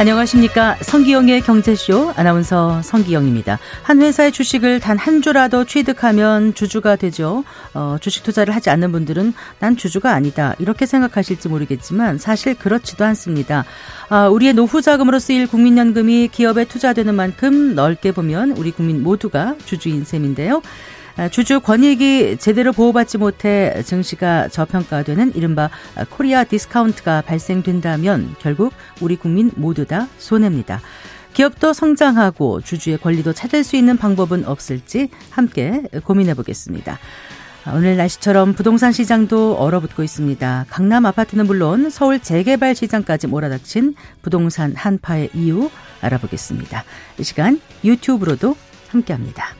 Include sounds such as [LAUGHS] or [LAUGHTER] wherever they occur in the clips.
안녕하십니까. 성기영의 경제쇼 아나운서 성기영입니다. 한 회사의 주식을 단 한 주라도 취득하면 주주가 되죠. 어, 주식 투자를 하지 않는 분들은 난 주주가 아니다. 이렇게 생각하실지 모르겠지만 사실 그렇지도 않습니다. 아, 우리의 노후 자금으로 쓰일 국민연금이 기업에 투자되는 만큼 넓게 보면 우리 국민 모두가 주주인 셈인데요. 아, 주주 권익이 제대로 보호받지 못해 증시가 저평가되는 이른바 코리아 디스카운트가 발생된다면 결국 우리 국민 모두 다 손해입니다. 기업도 성장하고 주주의 권리도 찾을 수 있는 방법은 없을지 함께 고민해 보겠습니다. 아, 오늘 날씨처럼 부동산 시장도 얼어붙고 있습니다. 강남 아파트는 물론 서울 재개발 시장까지 몰아닥친 부동산 한파의 이유 알아보겠습니다. 이 시간 유튜브로도 함께합니다.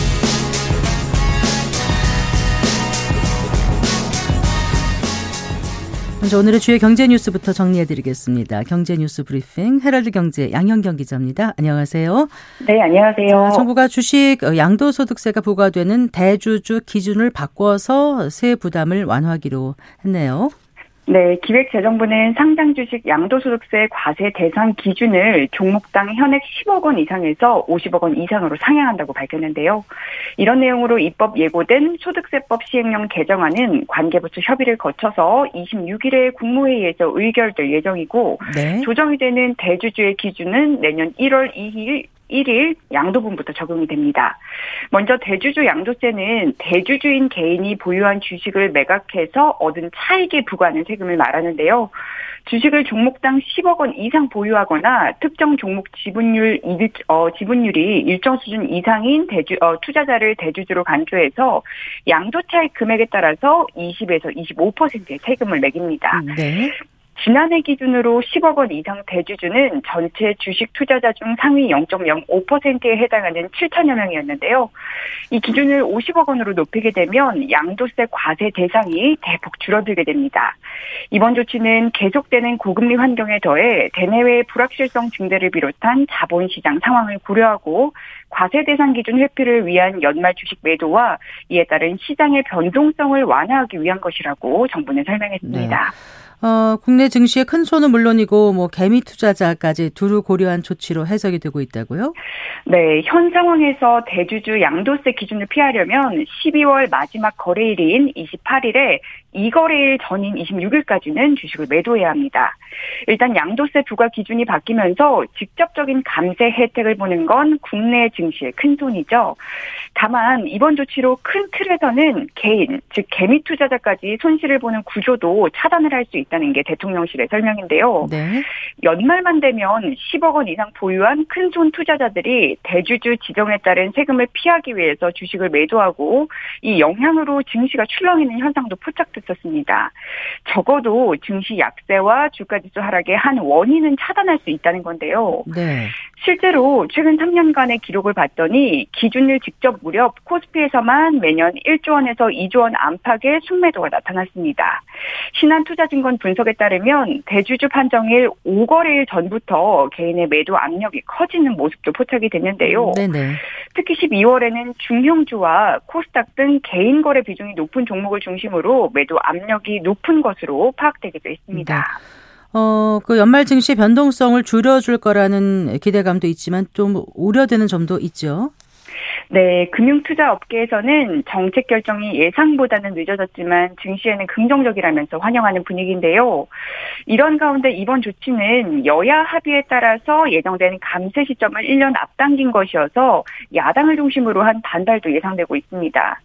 먼저 오늘의 주요 경제 뉴스부터 정리해드리겠습니다. 경제 뉴스 브리핑 헤럴드 경제 양현경 기자입니다. 안녕하세요. 네, 안녕하세요. 자, 정부가 주식 어, 양도소득세가 부과되는 대주주 기준을 바꿔서 세 부담을 완화하기로 했네요. 네, 기획재정부는 상장 주식 양도소득세 과세 대상 기준을 종목당 현액 10억 원 이상에서 50억 원 이상으로 상향한다고 밝혔는데요. 이런 내용으로 입법 예고된 소득세법 시행령 개정안은 관계부처 협의를 거쳐서 26일에 국무회의에서 의결될 예정이고 네. 조정이 되는 대주주의 기준은 내년 1월 2일 1일 양도분부터 적용이 됩니다. 먼저 대주주 양도세는 대주주인 개인이 보유한 주식을 매각해서 얻은 차익에 부과하는 세금을 말하는데요. 주식을 종목당 10억 원 이상 보유하거나 특정 종목 지분율 일, 어, 지분율이 일정 수준 이상인 대주 어, 투자자를 대주주로 간주해서 양도 차익 금액에 따라서 20에서 25%의 세금을 매깁니다. 네. 지난해 기준으로 10억 원 이상 대주주는 전체 주식 투자자 중 상위 0.05%에 해당하는 7천여 명이었는데요. 이 기준을 50억 원으로 높이게 되면 양도세 과세 대상이 대폭 줄어들게 됩니다. 이번 조치는 계속되는 고금리 환경에 더해 대내외 불확실성 증대를 비롯한 자본시장 상황을 고려하고 과세 대상 기준 회피를 위한 연말 주식 매도와 이에 따른 시장의 변동성을 완화하기 위한 것이라고 정부는 설명했습니다. 네. 어, 국내 증시의 큰 손은 물론이고 뭐 개미 투자자까지 두루 고려한 조치로 해석이 되고 있다고요? 네, 현 상황에서 대주주 양도세 기준을 피하려면 12월 마지막 거래일인 28일에 이거래일 전인 26일까지는 주식을 매도해야 합니다. 일단 양도세 부과 기준이 바뀌면서 직접적인 감세 혜택을 보는 건 국내 증시의 큰 손이죠. 다만 이번 조치로 큰 틀에서는 개인, 즉 개미 투자자까지 손실을 보는 구조도 차단을 할 수 있다는 게 대통령실의 설명인데요. 네. 연말만 되면 10억 원 이상 보유한 큰 손 투자자들이 대주주 지정에 따른 세금을 피하기 위해서 주식을 매도하고 이 영향으로 증시가 출렁이는 현상도 포착됐 있었습니다. 적어도 증시 약세와 주가 지수 하락의 한 원인은 차단할 수 있다는 건데요. 네. 실제로 최근 3년간의 기록을 봤더니 기준일 직접 무렵 코스피에서만 매년 1조 원에서 2조 원 안팎의 순매도가 나타났습니다. 신한투자증권 분석에 따르면 대주주 판정일 5거래일 전부터 개인의 매도 압력이 커지는 모습도 포착이 됐는데요. 네네. 특히 12월에는 중형주와 코스닥 등 개인 거래 비중이 높은 종목을 중심으로 매도 압력이 높은 것으로 파악되기도 했습니다. 네. 어, 그 연말 증시 변동성을 줄여줄 거라는 기대감도 있지만 좀 우려되는 점도 있죠. 네, 금융투자 업계에서는 정책 결정이 예상보다는 늦어졌지만 증시에는 긍정적이라면서 환영하는 분위기인데요. 이런 가운데 이번 조치는 여야 합의에 따라서 예정된 감세 시점을 1년 앞당긴 것이어서 야당을 중심으로 한 반발도 예상되고 있습니다.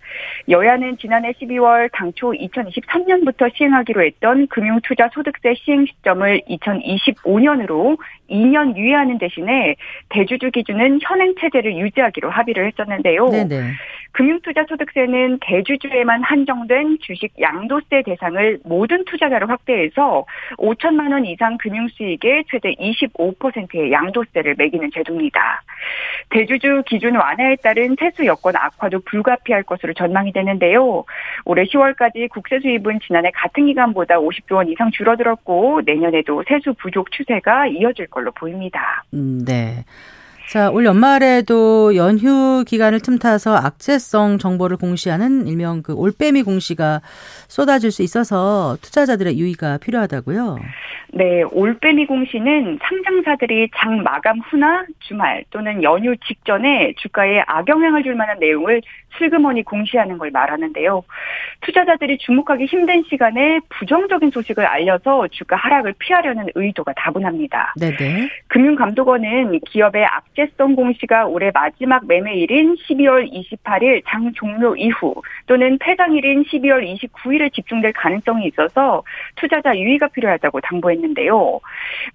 여야는 지난해 12월 당초 2023년부터 시행하기로 했던 금융투자 소득세 시행 시점을 2025년으로 2년 유예하는 대신에 대주주 기준은 현행 체제를 유지하기로 합의를 했었는데 밝혔는데요. 네네. 금융투자소득세는 대주주에만 한정된 주식 양도세 대상을 모든 투자자로 확대해서 5천만 원 이상 금융수익의 최대 25%의 양도세를 매기는 제도입니다. 대주주 기준 완화에 따른 세수 여건 악화도 불가피할 것으로 전망이 되는데요. 올해 10월까지 국세 수입은 지난해 같은 기간보다 50조 원 이상 줄어들었고 내년에도 세수 부족 추세가 이어질 걸로 보입니다. 음, 네. 자, 올 연말에도 연휴 기간을 틈타서 악재성 정보를 공시하는 일명 그 올빼미 공시가 쏟아질 수 있어서 투자자들의 유의가 필요하다고요. 네, 올빼미 공시는 상장사들이 장 마감 후나 주말 또는 연휴 직전에 주가에 악영향을 줄 만한 내용을 슬그머니 공시하는 걸 말하는데요. 투자자들이 주목하기 힘든 시간에 부정적인 소식을 알려서 주가 하락을 피하려는 의도가 다분합니다. 네네. 금융감독원은 기업의 악 재성 공시가 올해 마지막 매매일인 12월 28일 장 종료 이후 또는 폐장일인 12월 29일에 집중될 가능성이 있어서 투자자 유의가 필요하다고 당부했는데요.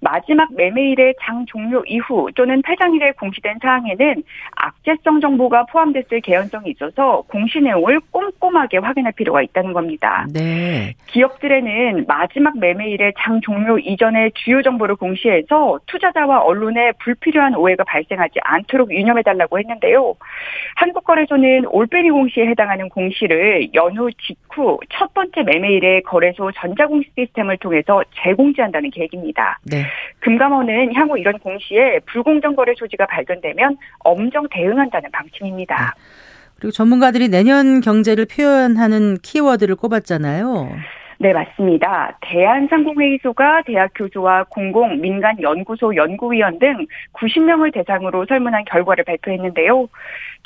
마지막 매매일의 장 종료 이후 또는 폐장일에 공시된 사항에는 악재성 정보가 포함됐을 개연성이 있어서 공시 내용을 꼼꼼하게 확인할 필요가 있다는 겁니다. 네. 기업들에는 마지막 매매일의 장 종료 이전에 주요 정보를 공시해서 투자자와 언론에 불필요한 오해가 발생 하지 않도록 유념해달라고 했는데요. 한국거래소는 올빼미 공시에 해당하는 공시를 연휴 직후 첫 번째 매매일에 거래소 전자공시 시스템을 통해서 재공지한다는 계획입니다. 네. 금감원은 향후 이런 공시에 불공정 거래 소지가 발견되면 엄정 대응한다는 방침입니다. 네. 그리고 전문가들이 내년 경제를 표현하는 키워드를 꼽았잖아요. 네, 맞습니다. 대한상공회의소가 대학 교수와 공공, 민간 연구소 연구위원 등 90명을 대상으로 설문한 결과를 발표했는데요.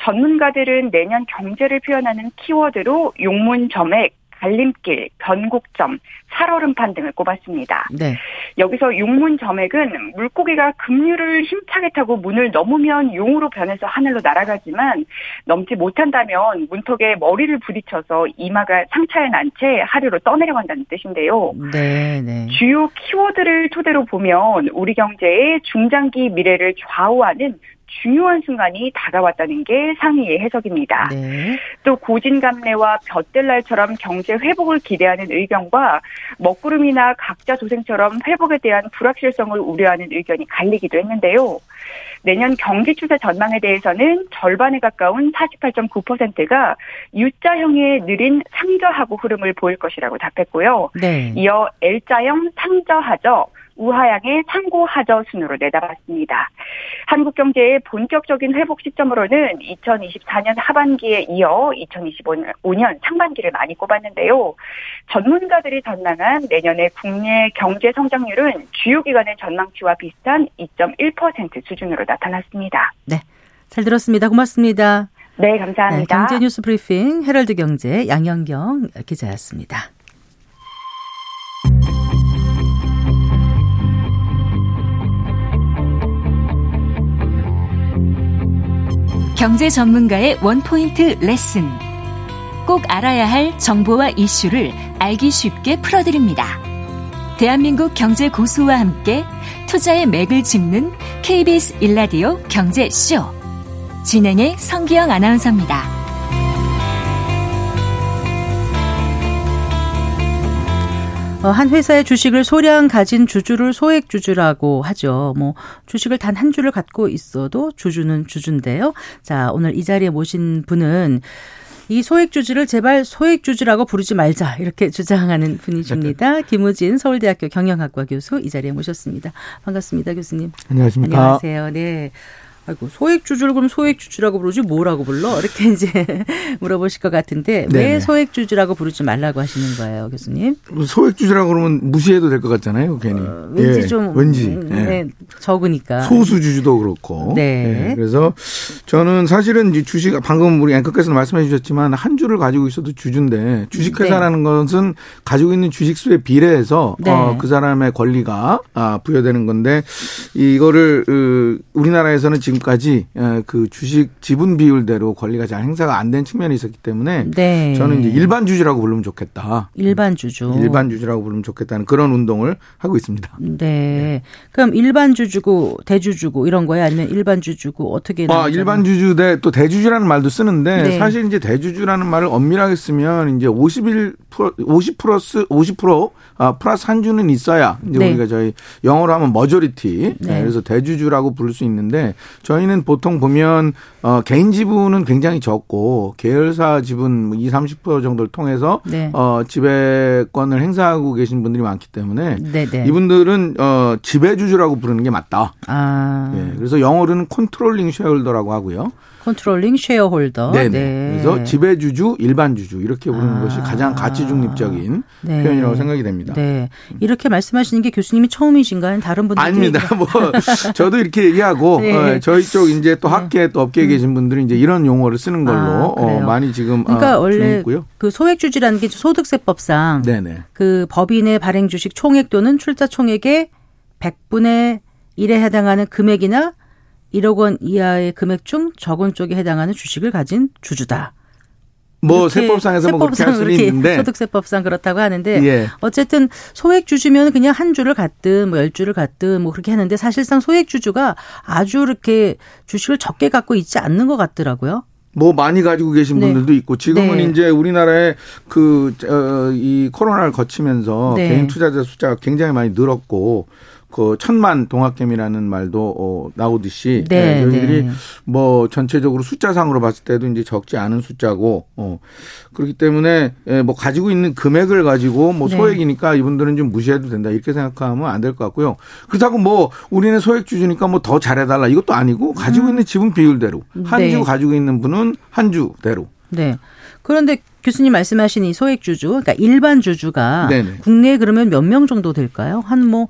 전문가들은 내년 경제를 표현하는 키워드로 용문 점액, 갈림길, 변곡점, 살얼음판 등을 꼽았습니다. 네. 여기서 용문 점액은 물고기가 급류를 힘차게 타고 문을 넘으면 용으로 변해서 하늘로 날아가지만 넘지 못한다면 문턱에 머리를 부딪혀서 이마가 상처에 난 채 하류로 떠내려간다는 뜻인데요. 네, 네. 주요 키워드를 토대로 보면 우리 경제의 중장기 미래를 좌우하는 중요한 순간이 다가왔다는 게 상위의 해석입니다. 네. 또 고진감래와 볕들날처럼 경제 회복을 기대하는 의견과 먹구름이나 각자 도생처럼 회복에 대한 불확실성을 우려하는 의견이 갈리기도 했는데요. 내년 경기 추세 전망에 대해서는 절반에 가까운 48.9%가 U자형의 느린 상저하고 흐름을 보일 것이라고 답했고요. 네. 이어 L자형 상저하저 우하향의 상고하저 순으로 내다봤습니다. 한국 경제의 본격적인 회복 시점으로는 2024년 하반기에 이어 2025년 상반기를 많이 꼽았는데요. 전문가들이 전망한 내년의 국내 경제 성장률은 주요 기관의 전망치와 비슷한 2.1% 수준으로 나타났습니다. 네. 잘 들었습니다. 고맙습니다. 네, 감사합니다. 네, 경제 뉴스 브리핑 헤럴드 경제 양현경 기자였습니다. 경제 전문가의 원포인트 레슨. 꼭 알아야 할 정보와 이슈를 알기 쉽게 풀어드립니다. 대한민국 경제 고수와 함께 투자의 맥을 짚는 KBS 일라디오 경제쇼. 진행의 성기영 아나운서입니다. 한 회사의 주식을 소량 가진 주주를 소액 주주라고 하죠. 뭐 주식을 단 한 주를 갖고 있어도 주주는 주주인데요. 자, 오늘 이 자리에 모신 분은 이 소액 주주를 제발 소액 주주라고 부르지 말자 이렇게 [LAUGHS] 주장하는 분이십니다. 김우진 서울대학교 경영학과 교수 이 자리에 모셨습니다. 반갑습니다, 교수님. 안녕하십니까. 안녕하세요. 네. 아이고 소액주주를 그럼 소액주주라고 부르지 뭐라고 불러? 이렇게 [LAUGHS] 이제 물어보실 것 같은데 네네. 왜 소액주주라고 부르지 말라고 하시는 거예요, 교수님? 소액주주라고 그러면 무시해도 될 것 같잖아요, 괜히. 어, 왠지 예, 좀 왠지 음, 네. 네, 적으니까. 소수주주도 그렇고. 네. 예, 그래서 저는 사실은 이제 주식 방금 우리 앵커께서 말씀해 주셨지만 한 주를 가지고 있어도 주주인데 주식회사라는 네. 것은 가지고 있는 주식 수에 비례해서 네. 어, 그 사람의 권리가 아, 부여되는 건데 이거를 으, 우리나라에서는 지금 지금까지 그 주식 지분 비율대로 권리가 잘 행사가 안 된 측면이 있었기 때문에 네. 저는 이제 일반 주주라고 부르면 좋겠다. 일반 주주. 일반 주주라고 부르면 좋겠다는 그런 운동을 하고 있습니다. 네. 네. 그럼 일반 주주고 대주주고 이런 거예요? 아니면 일반 주주고 어떻게? 아, 일반 주주 대 또 대주주라는 말도 쓰는데 네. 사실 이제 대주주라는 말을 엄밀하게 쓰면 이제 51 50 플러스 50% 아, 플러스 한 주는 있어야 이제 네. 우리가 저희 영어로 하면 majority. 네. 그래서 대주주라고 부를 수 있는데 저희는 보통 보면 어, 개인 지분은 굉장히 적고 계열사 지분 2, 뭐30% 정도를 통해서 네. 어, 지배권을 행사하고 계신 분들이 많기 때문에 네, 네. 이분들은 어, 지배주주라고 부르는 게 맞다. 아. 예, 그래서 영어로는 controlling shareholder라고 하고요. Controlling shareholder. 네네. 네. 그래서 지배주주, 일반주주 이렇게 부르는 아. 것이 가장 가치 중립적인 네. 표현이라고 생각이 됩니다. 네. 이렇게 말씀하시는 게 교수님이 처음이신가요? 다른 분들 아닙니다. 뭐 [LAUGHS] 저도 이렇게 얘기하고 네. 어, 저희 쪽 이제 또 네. 학계 또 업계에 음. 계신 분들은 이제 이런 용어를 쓰는 걸로 아, 어, 많이 지금 그러니까 어, 원래 있고요. 그 소액주주라는 게 소득세법상 네네. 그 법인의 발행 주식 총액 또는 출자 총액의 100분의 1에 해당하는 금액이나 1억 원 이하의 금액 중 적은 쪽에 해당하는 주식을 가진 주주다. 뭐 세법상에서 뭐 그렇게 할 수는 있는데 소득세법상 그렇다고 하는데 예. 어쨌든 소액 주주면 그냥 한 주를 갖든 뭐 열 주를 갖든 뭐 그렇게 하는데 사실상 소액 주주가 아주 이렇게 주식을 적게 갖고 있지 않는 것 같더라고요. 뭐 많이 가지고 계신 네. 분들도 있고 지금은 네. 이제 우리나라에 그이 어, 코로나를 거치면서 네. 개인 투자자 숫자가 굉장히 많이 늘었고 그 천만 동학개미라는 말도 어, 나오듯이 네, 네, 저희들이 네. 뭐 전체적으로 숫자상으로 봤을 때도 이제 적지 않은 숫자고 어 그렇기 때문에 예, 뭐 가지고 있는 금액을 가지고 뭐 네. 소액이니까 이분들은 좀 무시해도 된다 이렇게 생각하면 안 될 것 같고요. 그렇다고 뭐 우리는 소액 주주니까 뭐 더 잘해달라 이것도 아니고 가지고 음. 있는 지분 비율대로 한주 네. 가지고 있는 분은 한 주대로. 네. 그런데 교수님 말씀하신 이 소액 주주, 그러니까 일반 주주가 네네. 국내에 그러면 몇 명 정도 될까요? 한 뭐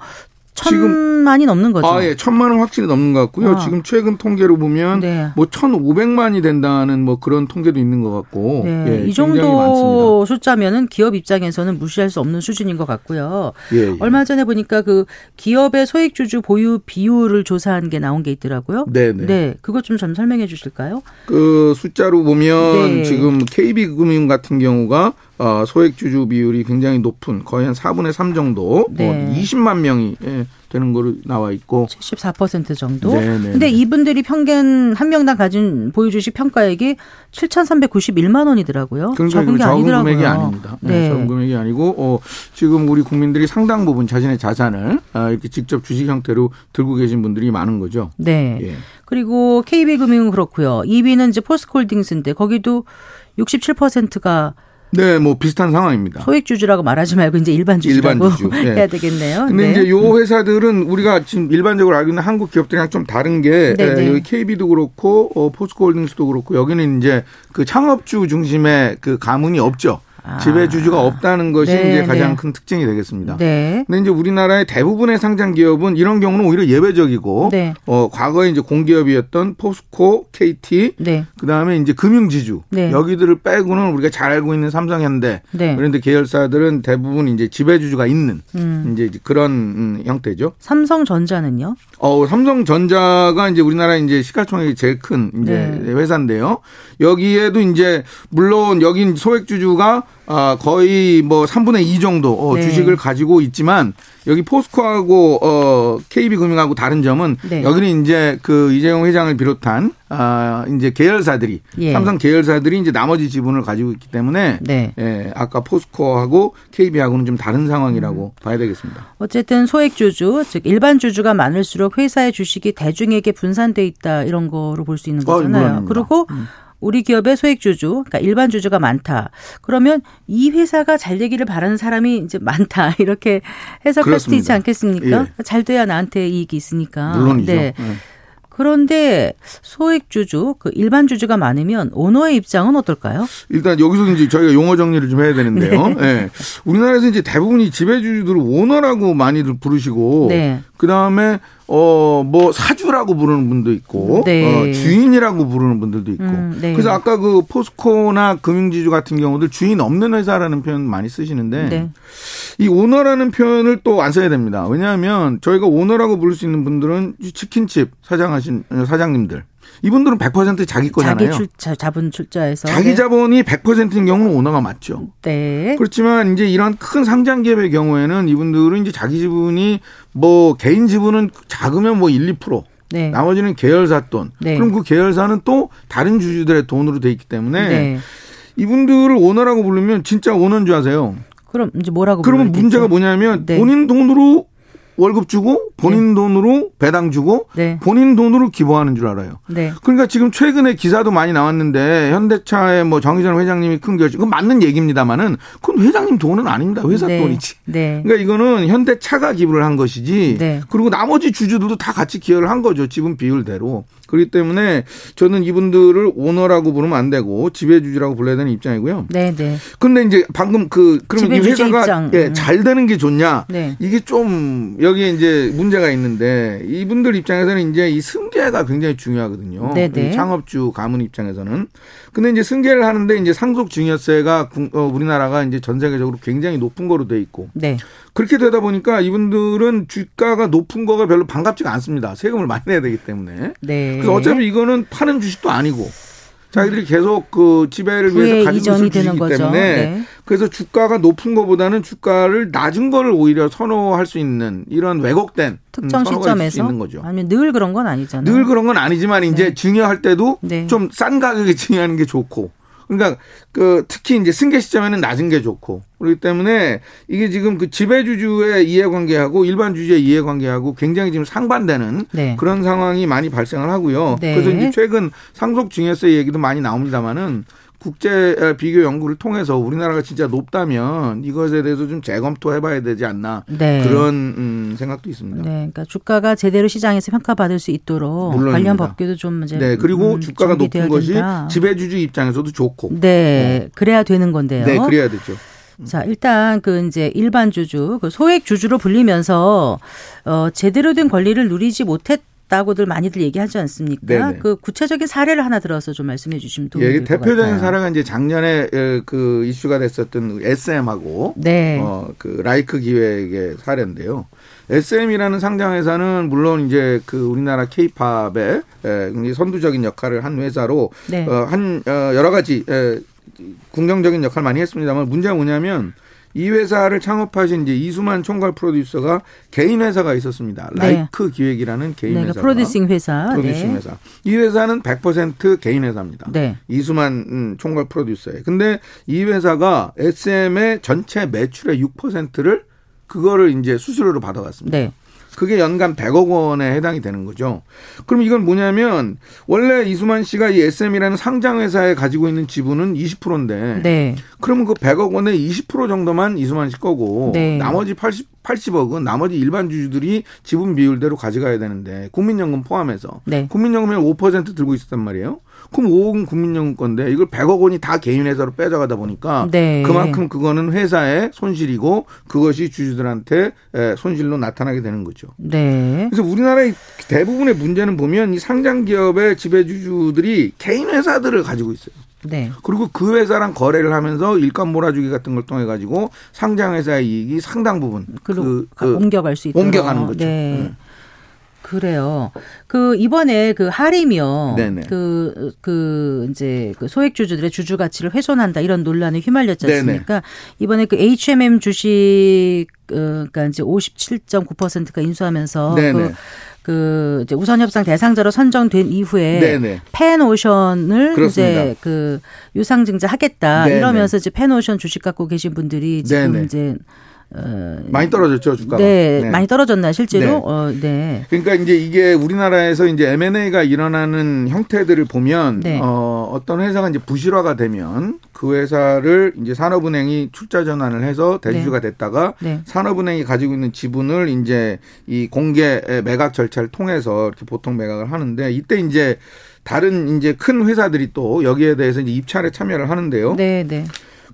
천만이 넘는 거죠. 아, 예. 천만은 확실히 넘는 것 같고요. 아. 지금 최근 통계로 보면 네. 뭐 1,500만이 된다는 뭐 그런 통계도 있는 것 같고. 네. 예, 이 정도 숫자면은 기업 입장에서는 무시할 수 없는 수준인 것 같고요. 예, 예. 얼마 전에 보니까 그 기업의 소액 주주 보유 비율을 조사한 게 나온 게 있더라고요. 네, 네. 네. 그것 좀 좀 설명해 주실까요? 그 숫자로 보면 네. 지금 KB금융 같은 경우가 어, 소액 주주 비율이 굉장히 높은 거의 한 4분의 3 정도 네. 어, 20만 명이 예, 되는 거로 나와 있고 74% 정도. 네, 네. 근데 이분들이 평균 한 명당 가진 보유 주식 평가액이 7,391만 원이더라고요. 그러니까 적은 게 적은 아니더라고요. 금액이 아닙니다. 네. 네. 적은 금액이 아니고 어, 지금 우리 국민들이 상당 부분 자신의 자산을 아, 이렇게 직접 주식 형태로 들고 계신 분들이 많은 거죠. 네. 예. 그리고 KB금융은 그렇고요. 2위는 이제 포스코홀딩스인데 거기도 67%가 네, 뭐 비슷한 상황입니다. 소액 주주라고 말하지 말고 이제 일반 주주라고 일반 주주. [LAUGHS] 네. 해야 되겠네요. 근데 네. 이제 요 회사들은 우리가 지금 일반적으로 알고 있는 한국 기업들이랑 좀 다른 게 네, 네. 여기 KB도 그렇고 어, 포스코홀딩스도 그렇고 여기는 이제 그 창업주 중심의 그 가문이 없죠. 아. 지배주주가 없다는 것이 네, 이제 가장 네. 큰 특징이 되겠습니다. 네. 근데 이제 우리나라의 대부분의 상장 기업은 이런 경우는 오히려 예외적이고 네. 어 과거에 이제 공기업이었던 포스코, KT, 네. 그다음에 이제 금융지주 네. 여기들을 빼고는 우리가 잘 알고 있는 삼성현대 네. 그런데 계열사들은 대부분 이제 지배주주가 있는 음. 이제 그런 음, 형태죠. 삼성전자는요? 어, 삼성전자가 이제 우리나라 이제 시가총액이 제일 큰 이제 회사인데요. 여기에도 이제 물론 여긴 소액주주가 아, 거의 뭐 3분의 2 정도 어, 네. 주식을 가지고 있지만 여기 포스코하고 어, KB금융하고 다른 점은 네. 여기는 이제 그 이재용 회장을 비롯한 아, 이제 계열사들이 예. 삼성 계열사들이 이제 나머지 지분을 가지고 있기 때문에 네. 예, 아까 포스코하고 KB하고는 좀 다른 상황이라고 음. 봐야 되겠습니다. 어쨌든 소액 주주 즉 일반 주주가 많을수록 회사의 주식이 대중에게 분산돼 있다 이런 거로 볼 수 있는 어, 거잖아요. 어, 그리고 음. 우리 기업의 소액 주주, 그러니까 일반 주주가 많다. 그러면 이 회사가 잘 되기를 바라는 사람이 이제 많다. [LAUGHS] 이렇게 해석할 수도 있지 않겠습니까? 예. 잘 돼야 나한테 이익이 있으니까. 물론이죠. 네. 예. 그런데 소액 주주, 그 일반 주주가 많으면 오너의 입장은 어떨까요? 일단 여기서 이제 저희가 용어 정리를 좀 해야 되는데요. [LAUGHS] 네. 네. 우리나라에서 이제 대부분이 지배주주들을 오너라고 많이들 부르시고, 네. 그 다음에 어, 뭐, 사주라고 부르는 분도 있고, 네. 어, 주인이라고 부르는 분들도 있고. 음, 네. 그래서 아까 그 포스코나 금융지주 같은 경우들 주인 없는 회사라는 표현 많이 쓰시는데, 네. 이 오너라는 표현을 또 안 써야 됩니다. 왜냐하면 저희가 오너라고 부를 수 있는 분들은 치킨집 사장하신 사장님들, 이분들은 100% 자기 거잖아요. 자기 출자, 자본 출자에서. 자기 네. 자본이 100%인 경우는 오너가 맞죠. 네. 그렇지만 이제 이런 큰 상장 기업의 경우에는 이분들은 이제 자기 지분이 뭐 개인 지분은 작으면 뭐 1, 2%. 네. 나머지는 계열사 돈. 네. 그럼 그 계열사는 또 다른 주주들의 돈으로 돼 있기 때문에 네. 이분들을 오너라고 부르면 진짜 오너인 줄 아세요. 그럼 이제 뭐라고 그러면 문제가 뭐냐면 네. 본인 돈으로 월급 주고 본인 네. 돈으로 배당 주고 네. 본인 돈으로 기부하는 줄 알아요. 네. 그러니까 지금 최근에 기사도 많이 나왔는데 현대차의 뭐 정의전 회장님이 큰 결정, 그건 맞는 얘기입니다만은 그건 회장님 돈은 아닙니다. 회사 네. 돈이지. 네. 그러니까 이거는 현대차가 기부를 한 것이지. 네. 그리고 나머지 주주들도 다 같이 기여를 한 거죠. 지분 비율대로. 그렇기 때문에 저는 이분들을 오너라고 부르면 안 되고 지배주주라고 불러야 되는 입장이고요. 네, 네. 근데 이제 방금 그 그러면 이 회사가 예, 음. 잘 되는 게 좋냐? 네. 이게 좀 여기에 이제 문제가 있는데 이분들 입장에서는 이제 이 승계가 굉장히 중요하거든요. 네, 네. 창업주 가문 입장에서는. 근데 이제 승계를 하는데 이제 상속 증여세가 어, 우리나라가 이제 전 세계적으로 굉장히 높은 거로 돼 있고. 네. 그렇게 되다 보니까 이분들은 주가가 높은 거가 별로 반갑지가 않습니다. 세금을 많이 내야 되기 때문에. 네. 그래서 어차피 이거는 파는 주식도 아니고 자기들이 계속 그 지배를 위해서 가지고 있을 주식이기 때문에 네. 그래서 주가가 높은 것보다는 주가를 낮은 거를 오히려 선호할 수 있는 이런 왜곡된 특정 시점에서 있는 거죠. 아니면 늘 그런 건 아니잖아요. 늘 그런 건 아니지만 이제 네. 증여할 때도 네. 좀싼 가격에 [LAUGHS] 증여하는 게 좋고 그러니까 그 특히 이제 승계 시점에는 낮은 게 좋고 그렇기 때문에 이게 지금 그 지배주주의 이해관계하고 일반 주주의 이해관계하고 굉장히 지금 상반되는 네. 그런 상황이 많이 발생을 하고요. 네. 그래서 이제 최근 상속 증여세 얘기도 많이 나옵니다만은 국제 비교 연구를 통해서 우리나라가 진짜 높다면 이것에 대해서 좀 재검토해 봐야 되지 않나 네. 그런 음, 생각도 있습니다. 네, 그러니까 주가가 제대로 시장에서 평가받을 수 있도록 물론입니다. 관련 법규도 좀 이제 네 그리고 음, 주가가 높은 것이 된다. 지배주주 입장에서도 좋고 네 어. 그래야 되는 건데요. 네 그래야 되죠. 자, 일단 그 이제 일반 주주, 그 소액 주주로 불리면서 어 제대로 된 권리를 누리지 못했 다고들 많이들 얘기하지 않습니까? 네네. 그 구체적인 사례를 하나 들어서 좀 말씀해 주시면 도움이 예, 될것 같아요. 대표적인 사례가 이제 작년에 그 이슈가 됐었던 SM하고 네. 어, 그 라이크 기획의 사례인데요. SM이라는 상장 회사는 물론 이제 그 우리나라 케이팝의 선두적인 역할을 한 회사로 네. 어, 한 어, 여러 가지 에, 긍정적인 역할을 많이 했습니다만 문제가 뭐냐면 이 회사를 창업하신 이제 이수만 총괄 프로듀서가 개인 회사가 있었습니다. 네. 라이크 기획이라는 개인 네, 회사. 프로듀싱 회사. 프로듀싱 네. 회사. 이 회사는 100% 개인 회사입니다. 네. 이수만 음, 총괄 프로듀서에. 근데 이 회사가 SM의 전체 매출의 6%를 그거를 이제 수수료로 받아갔습니다. 네. 그게 연간 100억 원에 해당이 되는 거죠. 그럼 이건 뭐냐면 원래 이수만 씨가 이 SM이라는 상장 회사에 가지고 있는 지분은 20%인데 네. 그러면 그 100억 원의 20% 정도만 이수만 씨 거고 네. 나머지 80 80억은 나머지 일반 주주들이 지분 비율대로 가져가야 되는데 국민연금 포함해서 네. 국민연금에 5% 들고 있었단 말이에요. 그럼 5억은 국민연금 건데 이걸 100억 원이 다 개인 회사로 빼져가다 보니까 네. 그만큼 그거는 회사의 손실이고 그것이 주주들한테 손실로 나타나게 되는 거죠. 네. 그래서 우리나라의 대부분의 문제는 보면 이 상장 기업의 지배주주들이 개인 회사들을 가지고 있어요. 네. 그리고 그 회사랑 거래를 하면서 일감 몰아주기 같은 걸 통해 가지고 상장 회사의 이익이 상당 부분 그, 그 옮겨갈 수 있도록 옮겨가는 거죠. 네. 네. 그래요. 그 이번에 그 할이며 그그 그 이제 그 소액 주주들의 주주 가치를 훼손한다 이런 논란에 휘말렸지 않습니까? 네네. 이번에 그 HMM 주식 어, 그러니까 이제 57.9%가 인수하면서 네네. 그, 그 이제 우선 협상 대상자로 선정된 이후에 네네. 펜오션을 이제 그 유상증자 하겠다 이러면서 이제 펜오션 주식 갖고 계신 분들이 지금 이제 어, 많이 떨어졌죠 주가가. 네, 네. 많이 떨어졌나 실제로. 네. 어, 네. 그러니까 이제 이게 우리나라에서 이제 M&A가 일어나는 형태들을 보면 네. 어, 어떤 회사가 이제 부실화가 되면 그 회사를 이제 산업은행이 출자 전환을 해서 대주주가 네. 됐다가 네. 산업은행이 가지고 있는 지분을 이제 이 공개 매각 절차를 통해서 이렇게 보통 매각을 하는데 이때 이제 다른 이제 큰 회사들이 또 여기에 대해서 이제 입찰에 참여를 하는데요. 네, 네.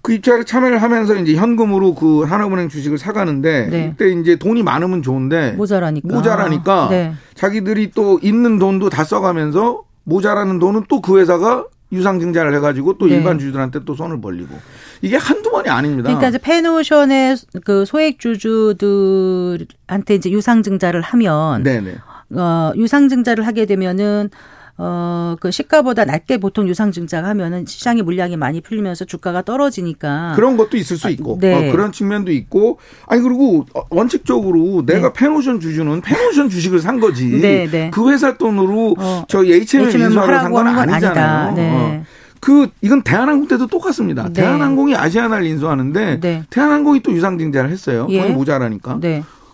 그 입찰에 참여를 하면서 이제 현금으로 그 하나은행 주식을 사가는데 네. 이때 이제 돈이 많으면 좋은데 모자라니까 모자라니까 네. 자기들이 또 있는 돈도 다 써가면서 모자라는 돈은 또 그 회사가 유상증자를 해가지고 또 네. 일반 주주들한테 또 손을 벌리고 이게 한두 번이 아닙니다. 그러니까 이제 페노션의 그 소액 주주들한테 이제 유상증자를 하면 네네. 어 유상증자를 하게 되면은 어, 그 시가보다 낮게 보통 유상 증자가 하면은 시장의 물량이 많이 풀리면서 주가가 떨어지니까. 그런 것도 있을 수 아, 있고. 네. 어, 그런 측면도 있고. 아니, 그리고 원칙적으로 내가 네. 페노션 주주는 페노션 주식을 산 거지. 네, 네. 그 회사 돈으로 어, 저 H&M 인수하러 산 건 아니잖아요. 네. 어. 그 이건 대한항공 때도 똑같습니다. 네. 대한항공이 아시아나를 인수하는데 네. 대한항공이 또 유상증자를 했어요. 예. 돈이 모자라니까.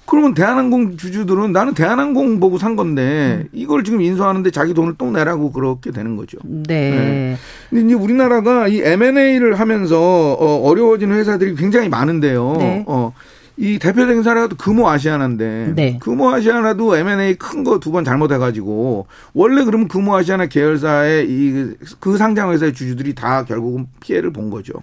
네. 그러면 대한항공 주주들은 나는 대한항공 보고 산 건데 음. 이걸 지금 인수하는데 자기 돈을 또 내라고 그렇게 되는 거죠. 네. 네. 근데 이제 우리나라가 이 M&A를 하면서 어, 어려워지는 회사들이 굉장히 많은데요. 네. 어. 이 대표적인 사례가 금호 아시아나인데 네. 금호 아시아나도 M&A 큰 거 두 번 잘못해가지고 원래 그러면 금호 아시아나 계열사의 이 그 상장 회사의 주주들이 다 결국은 피해를 본 거죠.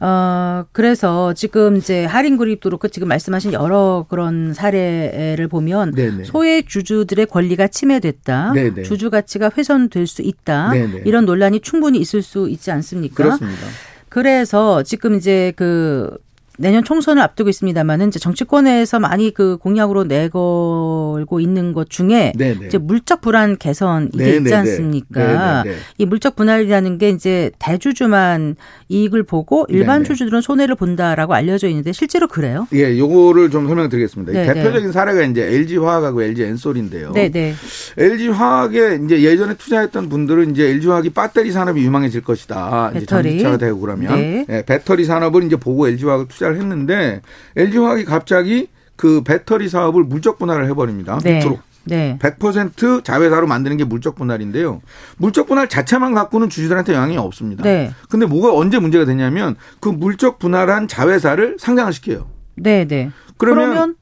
어, 그래서 지금 이제 할인구립도 그렇고 지금 말씀하신 여러 그런 사례를 보면 네네. 소액 주주들의 권리가 침해됐다. 네네. 주주 가치가 훼손될 수 있다. 네네. 이런 논란이 충분히 있을 수 있지 않습니까? 그렇습니다. 그래서 지금 이제 그 내년 총선을 앞두고 있습니다만은 이제 정치권에서 많이 그 공약으로 내걸고 있는 것 중에 네네. 이제 물적 불안 개선 이게 네네네. 있지 않습니까? 네네네. 이 물적 분할이라는 게 이제 대주주만 이익을 보고 일반 네네. 주주들은 손해를 본다라고 알려져 있는데 실제로 그래요? 예, 요거를 좀 설명드리겠습니다. 대표적인 사례가 이제 LG 화학하고 LG 엔솔인데요. 네네. LG 화학에 이제 예전에 투자했던 분들은 이제 LG 화학이 배터리 산업이 유망해질 것이다. 배터리. 이제 전기차가 되고 그러면 네. 예, 배터리 산업을 이제 보고 LG 화학을 투자 투자를 했는데 LG화학이 갑자기 그 배터리 사업을 물적 분할을 해버립니다. 네. 밑으로. 네. 100% 자회사로 만드는 게 물적 분할인데요. 물적 분할 자체만 갖고는 주주들한테 영향이 없습니다. 네. 근데 뭐가 언제 문제가 되냐면 그 물적 분할한 자회사를 상장을 시켜요. 네, 네. 그러면, 그러면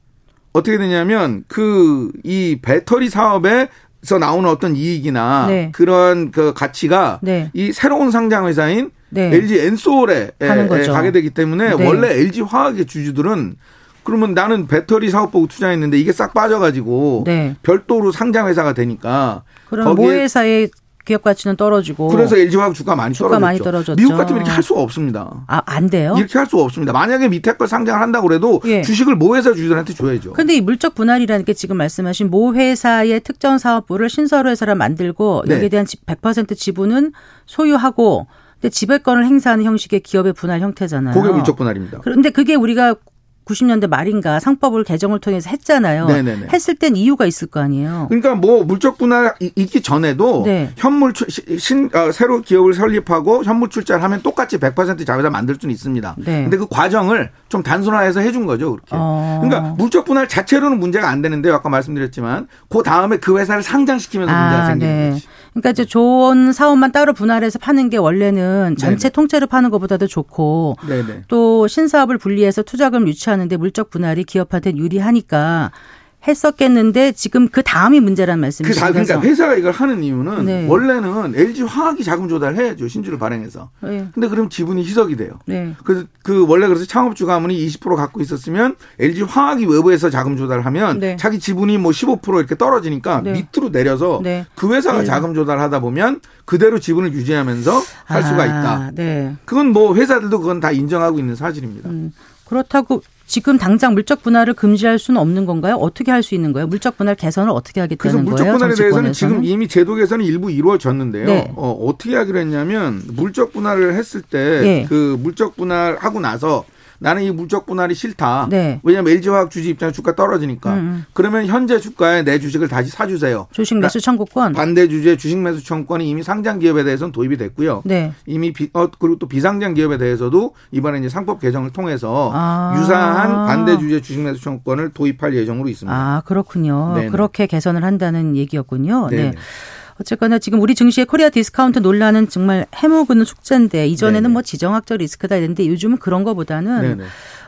어떻게 되냐면 그 이 배터리 사업에 서 나오는 어떤 이익이나 네. 그런 그 가치가 네. 이 새로운 상장 회사인 네. LG 엔솔에 가게 되기 때문에 네. 원래 LG 화학의 주주들은 그러면 나는 배터리 사업 보고 투자했는데 이게 싹 빠져가지고 네. 별도로 상장 회사가 되니까 그럼 모 회사의 기업 가치는 떨어지고 그래서 LG화학 주가 많이 주가 떨어졌죠. 많이 떨어졌죠. 미국 같으면 이렇게 할 수가 없습니다. 아, 안 돼요? 이렇게 할 수가 없습니다. 만약에 밑에 걸 상장을 한다고 그래도 예. 주식을 모 회사 주주들한테 줘야죠. 근데 이 물적 분할이라는 게 지금 말씀하신 모 회사의 특정 사업부를 신설 회사를 만들고 네. 여기에 대한 100% 지분은 소유하고 근데 지배권을 행사하는 형식의 기업의 분할 형태잖아요. 그게 물적 분할입니다. 그런데 그게 우리가 90년대 말인가 상법을 개정을 통해서 했잖아요. 네네네. 했을 땐 이유가 있을 거 아니에요. 그러니까 뭐 물적 분할 있기 전에도 네. 현물 출, 신 어, 새로 기업을 설립하고 현물 출자를 하면 똑같이 100% 자회사 만들 수는 있습니다. 네. 근데 그 과정을 좀 단순화해서 해준 거죠, 그렇게. 어. 그러니까 물적 분할 자체로는 문제가 안 되는데 아까 말씀드렸지만 그 다음에 그 회사를 상장시키면서 아, 문제가 생기는 네. 거지. 그러니까 이제 좋은 사업만 따로 분할해서 파는 게 원래는 전체 네네. 통째로 파는 것보다도 좋고 네네. 또 신사업을 분리해서 투자금 유치하는데 물적 분할이 기업한테 유리하니까 했었겠는데 지금 그 다음이 문제란 말씀이시죠. 그 그러니까 회사가 이걸 하는 이유는 네. 원래는 LG 화학이 자금 조달해야죠 신주를 발행해서. 네. 근데 그럼 지분이 희석이 돼요. 네. 그, 그 원래 그래서 창업주 가문이 20% 갖고 있었으면 LG 화학이 외부에서 자금 조달하면 네. 자기 지분이 뭐 15% 이렇게 떨어지니까 네. 밑으로 내려서 네. 그 회사가 네. 자금 조달하다 보면 그대로 지분을 유지하면서 할 아, 수가 있다. 네. 그건 뭐 회사들도 그건 다 인정하고 있는 사실입니다. 음. 그렇다고 지금 당장 물적 분할을 금지할 수는 없는 건가요? 어떻게 할 수 있는 거예요? 물적 분할 개선을 어떻게 하겠다는 물적 거예요? 물적 분할에 대해서는 지금 이미 제도 개선이 일부 이루어졌는데요. 네. 어, 어떻게 하기로 했냐면 물적 분할을 했을 때그 네. 그 물적 분할하고 나서 나는 이 물적 분할이 싫다. 네. 왜냐하면 LG화학 주주 입장에 주가 떨어지니까. 음, 음. 그러면 현재 주가에 내 주식을 다시 사주세요. 주식 매수 청구권. 반대 주주의 주식 매수 청구권이 이미 상장 기업에 대해서는 도입이 됐고요. 네. 이미 비, 어, 그리고 또 비상장 기업에 대해서도 이번에 이제 상법 개정을 통해서 아. 유사한 반대 주주의 주식 매수 청구권을 도입할 예정으로 있습니다. 아 그렇군요. 네네. 그렇게 개선을 한다는 얘기였군요. 네네. 네. 어쨌거나 지금 우리 증시의 코리아 디스카운트 논란은 정말 해묵은 숙제인데 이전에는 네네. 뭐 지정학적 리스크다 이랬는데 요즘은 그런 거보다는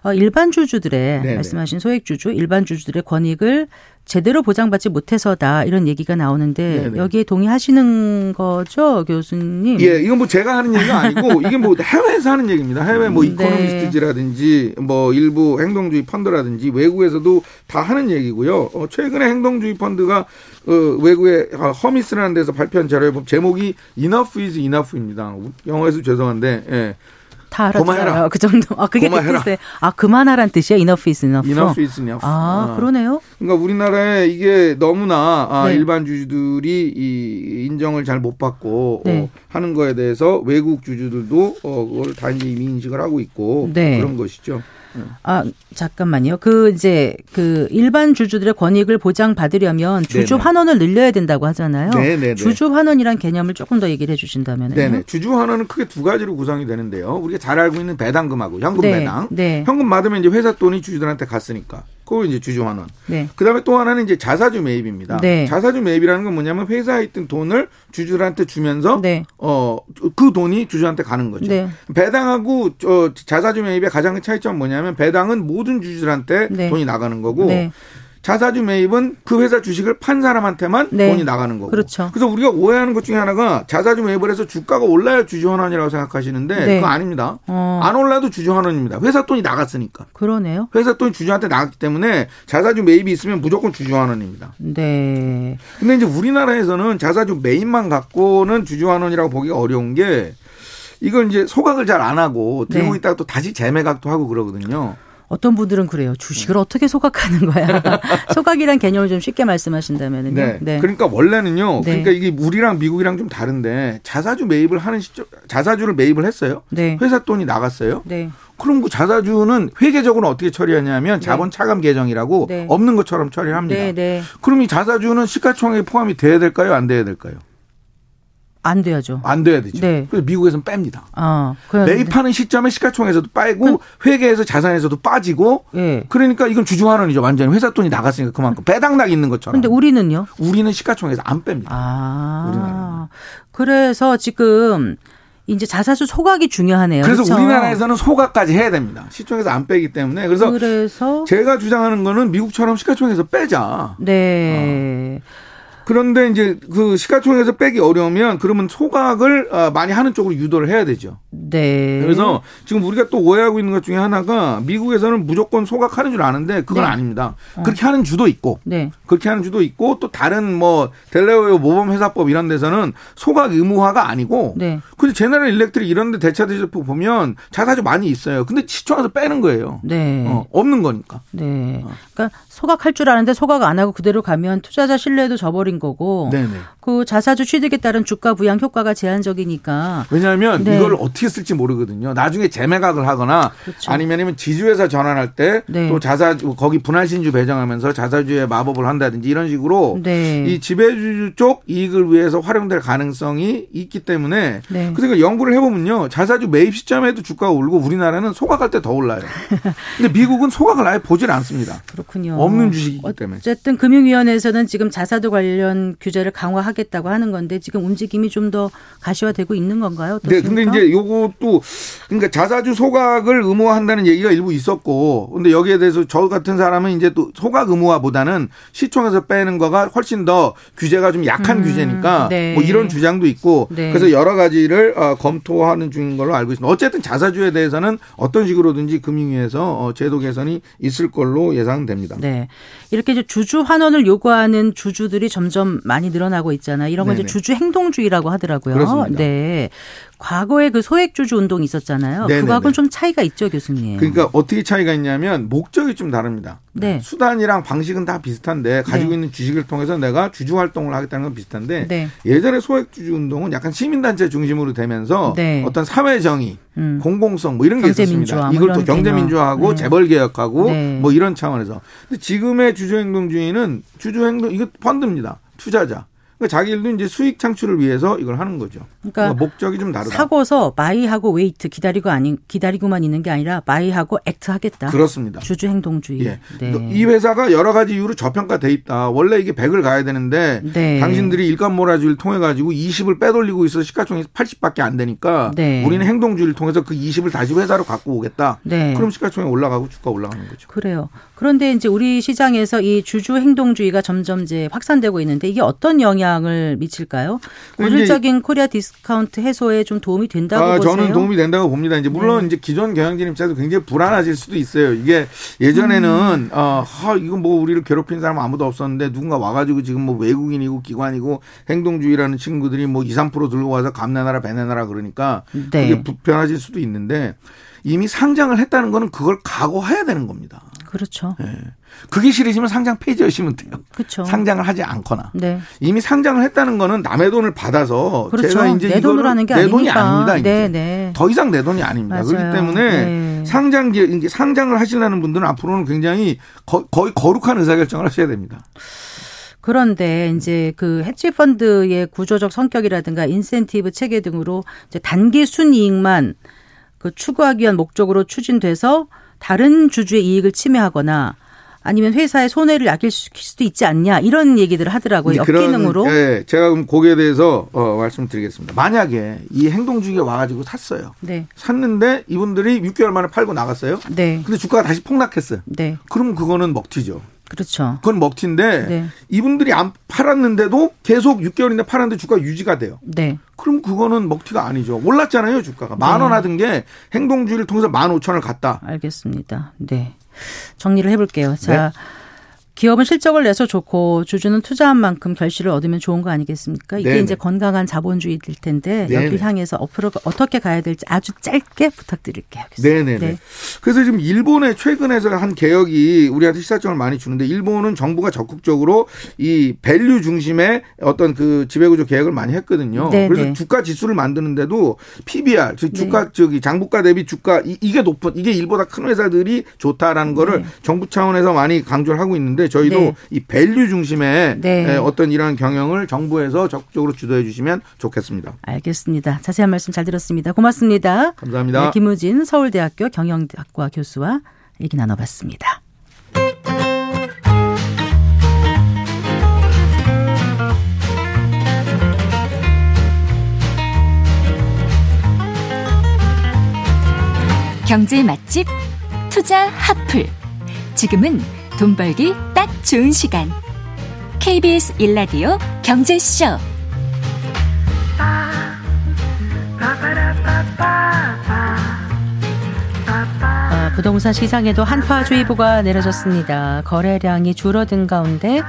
어, 일반 주주들의 네네. 말씀하신 소액 주주, 일반 주주들의 권익을 제대로 보장받지 못해서다 이런 얘기가 나오는데 네네. 여기에 동의하시는 거죠, 교수님? 예, 이건 뭐 제가 하는 얘기가 아니고 [LAUGHS] 이게 뭐 해외에서 하는 얘기입니다. 해외 뭐 네. 이코노미스트지라든지 뭐 일부 행동주의 펀드라든지 외국에서도 다 하는 얘기고요. 어, 최근에 행동주의 펀드가 어, 외국의 허미스라는 데서 발표한 자료에 보면 제목이 Enough is Enough입니다. 영어에서 죄송한데 예. 다 알아들어요. 그 정도. 아, 그게 그 뜻이에요. 아, 그만하란 뜻이야? enough is enough. enough is enough. 아, 아. 그러네요. 그러니까 우리나라에 이게 너무나 아, 네. 일반 주주들이 이 인정을 잘 못 받고 어, 네. 어, 하는 거에 대해서 외국 주주들도 어, 그걸 다 이제 이미 인식을 하고 있고 네. 그런 것이죠. 아, 잠깐만요. 그 이제 그 일반 주주들의 권익을 보장받으려면 주주 네네. 환원을 늘려야 된다고 하잖아요. 네네 주주 환원이란 개념을 조금 더 얘기를 해 주신다면요. 네네. 주주 환원은 크게 두 가지로 구성이 되는데요. 우리가 잘 알고 있는 배당금하고 현금 네. 배당. 네. 현금 받으면 이제 회사 돈이 주주들한테 갔으니까. 그거 이제 주주 환원. 네. 그다음에 또 하나는 이제 자사주 매입입니다. 네. 자사주 매입이라는 건 뭐냐면 회사에 있던 돈을 주주들한테 주면서 네. 어그 돈이 주주한테 가는 거죠. 네. 배당하고 저 자사주 매입의 가장 큰 차이점은 뭐냐면 배당은 모든 주주들한테 네. 돈이 나가는 거고 네. 자사주 매입은 그 회사 주식을 판 사람한테만 네. 돈이 나가는 거고. 그렇죠. 그래서 우리가 오해하는 것 중에 하나가 자사주 매입을 해서 주가가 올라야 주주 환원이라고 생각하시는데 네. 그거 아닙니다. 어. 안 올라도 주주 환원입니다. 회사 돈이 나갔으니까. 그러네요. 회사 돈이 주주한테 나갔기 때문에 자사주 매입이 있으면 무조건 주주 환원입니다. 네. 근데 이제 우리나라에서는 자사주 매입만 갖고는 주주 환원이라고 보기가 어려운 게 이걸 이제 소각을 잘 안 하고 들고 네. 있다가 또 다시 재매각도 하고 그러거든요. 어떤 분들은 그래요. 주식을 네. 어떻게 소각하는 거야? [LAUGHS] 소각이란 개념을 좀 쉽게 말씀하신다면요. 네. 네. 그러니까 원래는요. 네. 그러니까 이게 우리랑 미국이랑 좀 다른데 자사주 매입을 하는 시점 자사주를 매입을 했어요. 네. 회사 돈이 나갔어요. 네. 그럼 그 자사주는 회계적으로 어떻게 처리하냐면 네. 자본 차감 계정이라고 없는 것처럼 처리를 합니다. 그럼 이 자사주는 시가총액에 포함이 돼야 될까요? 안 돼야 될까요? 안 돼야죠. 안 돼야 되죠. 네. 그래서 미국에서는 뺍니다. 아, 매입하는 시점에 시가총액에서도 빠지고 그, 회계에서 자산에서도 빠지고 네. 그러니까 이건 주주환원이죠. 완전히 회사 돈이 나갔으니까 그만큼 배당락 있는 것처럼. 근데 우리는요? 우리는 시가총액에서 안 뺍니다. 아. 우리나라 그래서 지금 이제 자사주 소각이 중요하네요. 그래서 그렇죠? 우리나라에서는 소각까지 해야 됩니다. 시총에서 안 빼기 때문에 그래서, 그래서 제가 주장하는 거는 미국처럼 시가총액에서 빼자. 네. 어. 그런데 이제 그 시가총액에서 빼기 어려우면 그러면 소각을 어, 많이 하는 쪽으로 유도를 해야 되죠. 네. 그래서 지금 우리가 또 오해하고 있는 것 중에 하나가 미국에서는 무조건 소각하는 줄 아는데 그건 네. 아닙니다. 어. 그렇게 하는 주도 있고 네. 그렇게 하는 주도 있고 또 다른 뭐 델레웨어 모범 회사법 이런 데서는 소각 의무화가 아니고 네. 근데 제너럴 일렉트릭 이런 데 대차 대조법 보면 자사주 많이 있어요. 근데 시청에서 빼는 거예요. 네. 어, 없는 거니까. 네. 그러니까 소각할 줄 아는데 소각 안 하고 그대로 가면 투자자 신뢰도 저버린 거고 네네. 그 자사주 취득에 따른 주가 부양 효과가 제한적이니까 왜냐하면 네. 이걸 어떻게 쓸지 모르거든요. 나중에 재매각을 하거나 그렇죠. 아니면 지주회사 전환할 때또 네. 자사주 거기 분할 신주 배정하면서 자사주의 마법을 한다든지 이런 식으로 네. 이 지배주주 쪽 이익을 위해서 활용될 가능성이 있기 때문에 네. 그래서 연구를 해보면요 자사주 매입 시점에도 주가가 오르고 우리나라는 소각할 때 더 올라요. 근데 미국은 소각을 아예 보질 않습니다. 그렇군요. 없는 주식이기 때문에. 어쨌든 금융위원회에서는 지금 자사주 관련 규제를 강화하겠다고 하는 건데 지금 움직임이 좀 더 가시화되고 있는 건가요? 어떻습니까? 네, 근데 이제 요것도 그러니까 자사주 소각을 의무화한다는 얘기가 일부 있었고, 근데 여기에 대해서 저 같은 사람은 이제 또 소각 의무화보다는 시총에서 빼는 거가 훨씬 더 규제가 좀 약한 음, 규제니까 네. 뭐 이런 주장도 있고, 네. 그래서 여러 가지를 어, 검토하는 중인 걸로 알고 있습니다. 어쨌든 자사주에 대해서는 어떤 식으로든지 금융위에서 어, 제도 개선이 있을 걸로 예상됩니다. 네. 이렇게 이제 주주 환원을 요구하는 주주들이 점점 많이 늘어나고 있잖아요. 이런 건 이제 주주 행동주의라고 하더라고요. 그렇습니다. 네. 과거에 그 소액주주 운동이 있었잖아요. 네네네. 그거하고는 좀 차이가 있죠, 교수님. 그러니까 어떻게 차이가 있냐면 목적이 좀 다릅니다. 네. 수단이랑 방식은 다 비슷한데 가지고 네. 있는 주식을 통해서 내가 주주 활동을 하겠다는 건 비슷한데 네. 예전에 소액주주 운동은 약간 시민단체 중심으로 되면서 네. 어떤 사회 정의, 음. 공공성 뭐 이런 게 있었습니다. 뭐 이걸 또 경제민주화하고 네. 재벌 개혁하고 네. 뭐 이런 차원에서. 근데 지금의 주주행동주의는 주주행동 이거 펀드입니다. 투자자. 그러니까 자기들도 이제 수익 창출을 위해서 이걸 하는 거죠. 그러니까 목적이 좀 다르다. 사고서 buy하고 wait 기다리고 아니 기다리고만 있는 게 아니라 buy하고 act 하겠다. 그렇습니다. 주주 행동주의. 예. 네. 이 회사가 여러 가지 이유로 저평가돼 있다. 원래 이게 100을 가야 되는데 네. 당신들이 일감 몰아주기를 통해 가지고 20을 빼돌리고 있어 시가총액 80밖에 안 되니까 네. 우리는 행동주의를 통해서 그 20을 다시 회사로 갖고 오겠다. 네. 그럼 시가총액 올라가고 주가 올라가는 거죠. 그래요. 그런데 이제 우리 시장에서 이 주주 행동주의가 점점 이제 확산되고 있는데 이게 어떤 영향을 미칠까요? 고질적인 코리아 디스카운트 해소에 좀 도움이 된다고 아, 보세요? 저는 도움이 된다고 봅니다. 이제 물론 네. 이제 기존 경영진 입장에서 굉장히 불안하실 수도 있어요. 이게 예전에는 음. 어, 하, 이거 뭐 우리를 괴롭힌 사람 아무도 없었는데 누군가 와가지고 지금 뭐 외국인이고 기관이고 행동주의라는 친구들이 뭐 2, 3% 들고 와서 감 내놔라 배 내놔라 그러니까 네. 그게 불편하실 수도 있는데 이미 상장을 했다는 거는 그걸 각오해야 되는 겁니다. 그렇죠. 네. 그게 싫으시면 상장 폐지하시면 돼요. 그렇죠. 상장을 하지 않거나. 네. 이미 상장을 했다는 거는 남의 돈을 받아서 그렇죠. 제가 이제 내 돈으로 하는 게내 돈이 아닙니다. 네, 네. 더 이상 내 돈이 아닙니다. 맞아요. 그렇기 때문에 네. 상장 이제 상장을 하시려는 분들은 앞으로는 굉장히 거, 거의 거룩한 의사결정을 하셔야 됩니다. 그런데 이제 그 헤지 펀드의 구조적 성격이라든가 인센티브 체계 등으로 이제 단기 순이익만 그 추구하기 위한 목적으로 추진돼서 다른 주주의 이익을 침해하거나 아니면 회사의 손해를 야기시킬 수도 있지 않냐 이런 얘기들을 하더라고요. 역기능으로. 예, 제가 그럼 거기에 대해서 어, 말씀드리겠습니다. 만약에 이 행동주기가 와가지고 샀어요. 네. 샀는데 이분들이 6개월 만에 팔고 나갔어요. 네. 근데 주가가 다시 폭락했어요. 네. 그럼 그거는 먹튀죠. 그렇죠. 그건 먹튀인데 네. 이분들이 안 팔았는데도 계속 6개월인데 팔았는데 주가 유지가 돼요. 네. 그럼 그거는 먹튀가 아니죠. 올랐잖아요, 주가가. 만원 네. 하던 게 행동주의를 통해서 만 오천 원을 갔다. 알겠습니다. 네. 정리를 해볼게요. 자. 네. 기업은 실적을 내서 좋고 주주는 투자한 만큼 결실을 얻으면 좋은 거 아니겠습니까? 이게 네네. 이제 건강한 자본주의일 텐데 네네. 여기 향해서 앞으로 어떻게 가야 될지 아주 짧게 부탁드릴게요. 네네. 네. 그래서 지금 일본의 최근에서 한 개혁이 우리한테 시사점을 많이 주는데 일본은 정부가 적극적으로 이 value 중심의 어떤 그 지배구조 개혁을 많이 했거든요. 네네. 그래서 주가 지수를 만드는데도 PBR, 즉 주가 네. 저기 장부가 대비 주가 이, 게 높은 이게 일보다 큰 회사들이 좋다라는 거를 네. 정부 차원에서 많이 강조를 하고 있는데 있는데 저희도 네. 이 value 중심의 네. 어떤 이러한 경영을 정부에서 적극적으로 주도해 주시면 좋겠습니다. 알겠습니다. 자세한 말씀 잘 들었습니다. 고맙습니다. 감사합니다. 네, 김우진 서울대학교 경영학과 교수와 얘기 나눠봤습니다. 경제 맛집 투자 하플 지금은 돈 벌기 딱 좋은 시간. KBS 일라디오 경제쇼. 아, 부동산 시장에도 한파주의보가 내려졌습니다. 거래량이 줄어든 가운데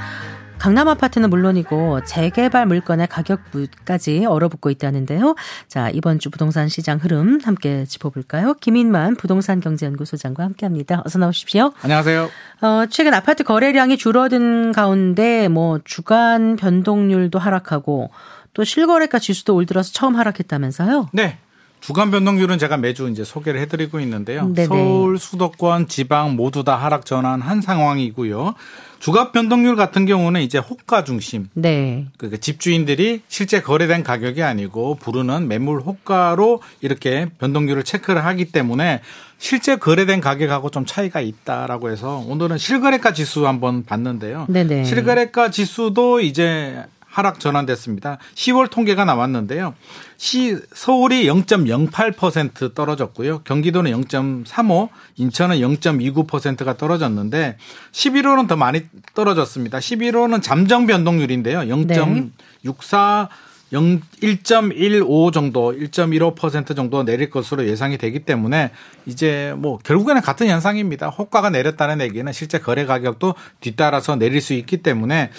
강남 아파트는 물론이고 재개발 물건의 가격까지 얼어붙고 있다는데요. 자, 이번 주 부동산 시장 흐름 함께 짚어볼까요? 김인만 부동산 경제연구소장과 함께 합니다. 어서 나오십시오. 안녕하세요. 어, 최근 아파트 거래량이 줄어든 가운데 뭐 주간 변동률도 하락하고 또 실거래가 지수도 올 들어서 처음 하락했다면서요? 네. 주간 변동률은 제가 매주 이제 소개를 해드리고 있는데요. 네네. 서울, 수도권, 지방 모두 다 하락 전환한 상황이고요. 주가 변동률 같은 경우는 이제 호가 중심. 네. 그 집주인들이 실제 거래된 가격이 아니고 부르는 매물 호가로 이렇게 변동률을 체크를 하기 때문에 실제 거래된 가격하고 좀 차이가 있다라고 해서 오늘은 실거래가 지수 한번 봤는데요. 네네. 실거래가 지수도 이제 하락 전환됐습니다. 10월 통계가 나왔는데요. 시 서울이 0.08% 떨어졌고요. 경기도는 0.35, 인천은 0.29%가 떨어졌는데 11월은 더 많이 떨어졌습니다. 11월은 잠정 변동률인데요. 0.64 0, 1.15 정도, 1.15% 정도 내릴 것으로 예상이 되기 때문에 이제 뭐 결국에는 같은 현상입니다. 호가가 내렸다는 얘기는 실제 거래 가격도 뒤따라서 내릴 수 있기 때문에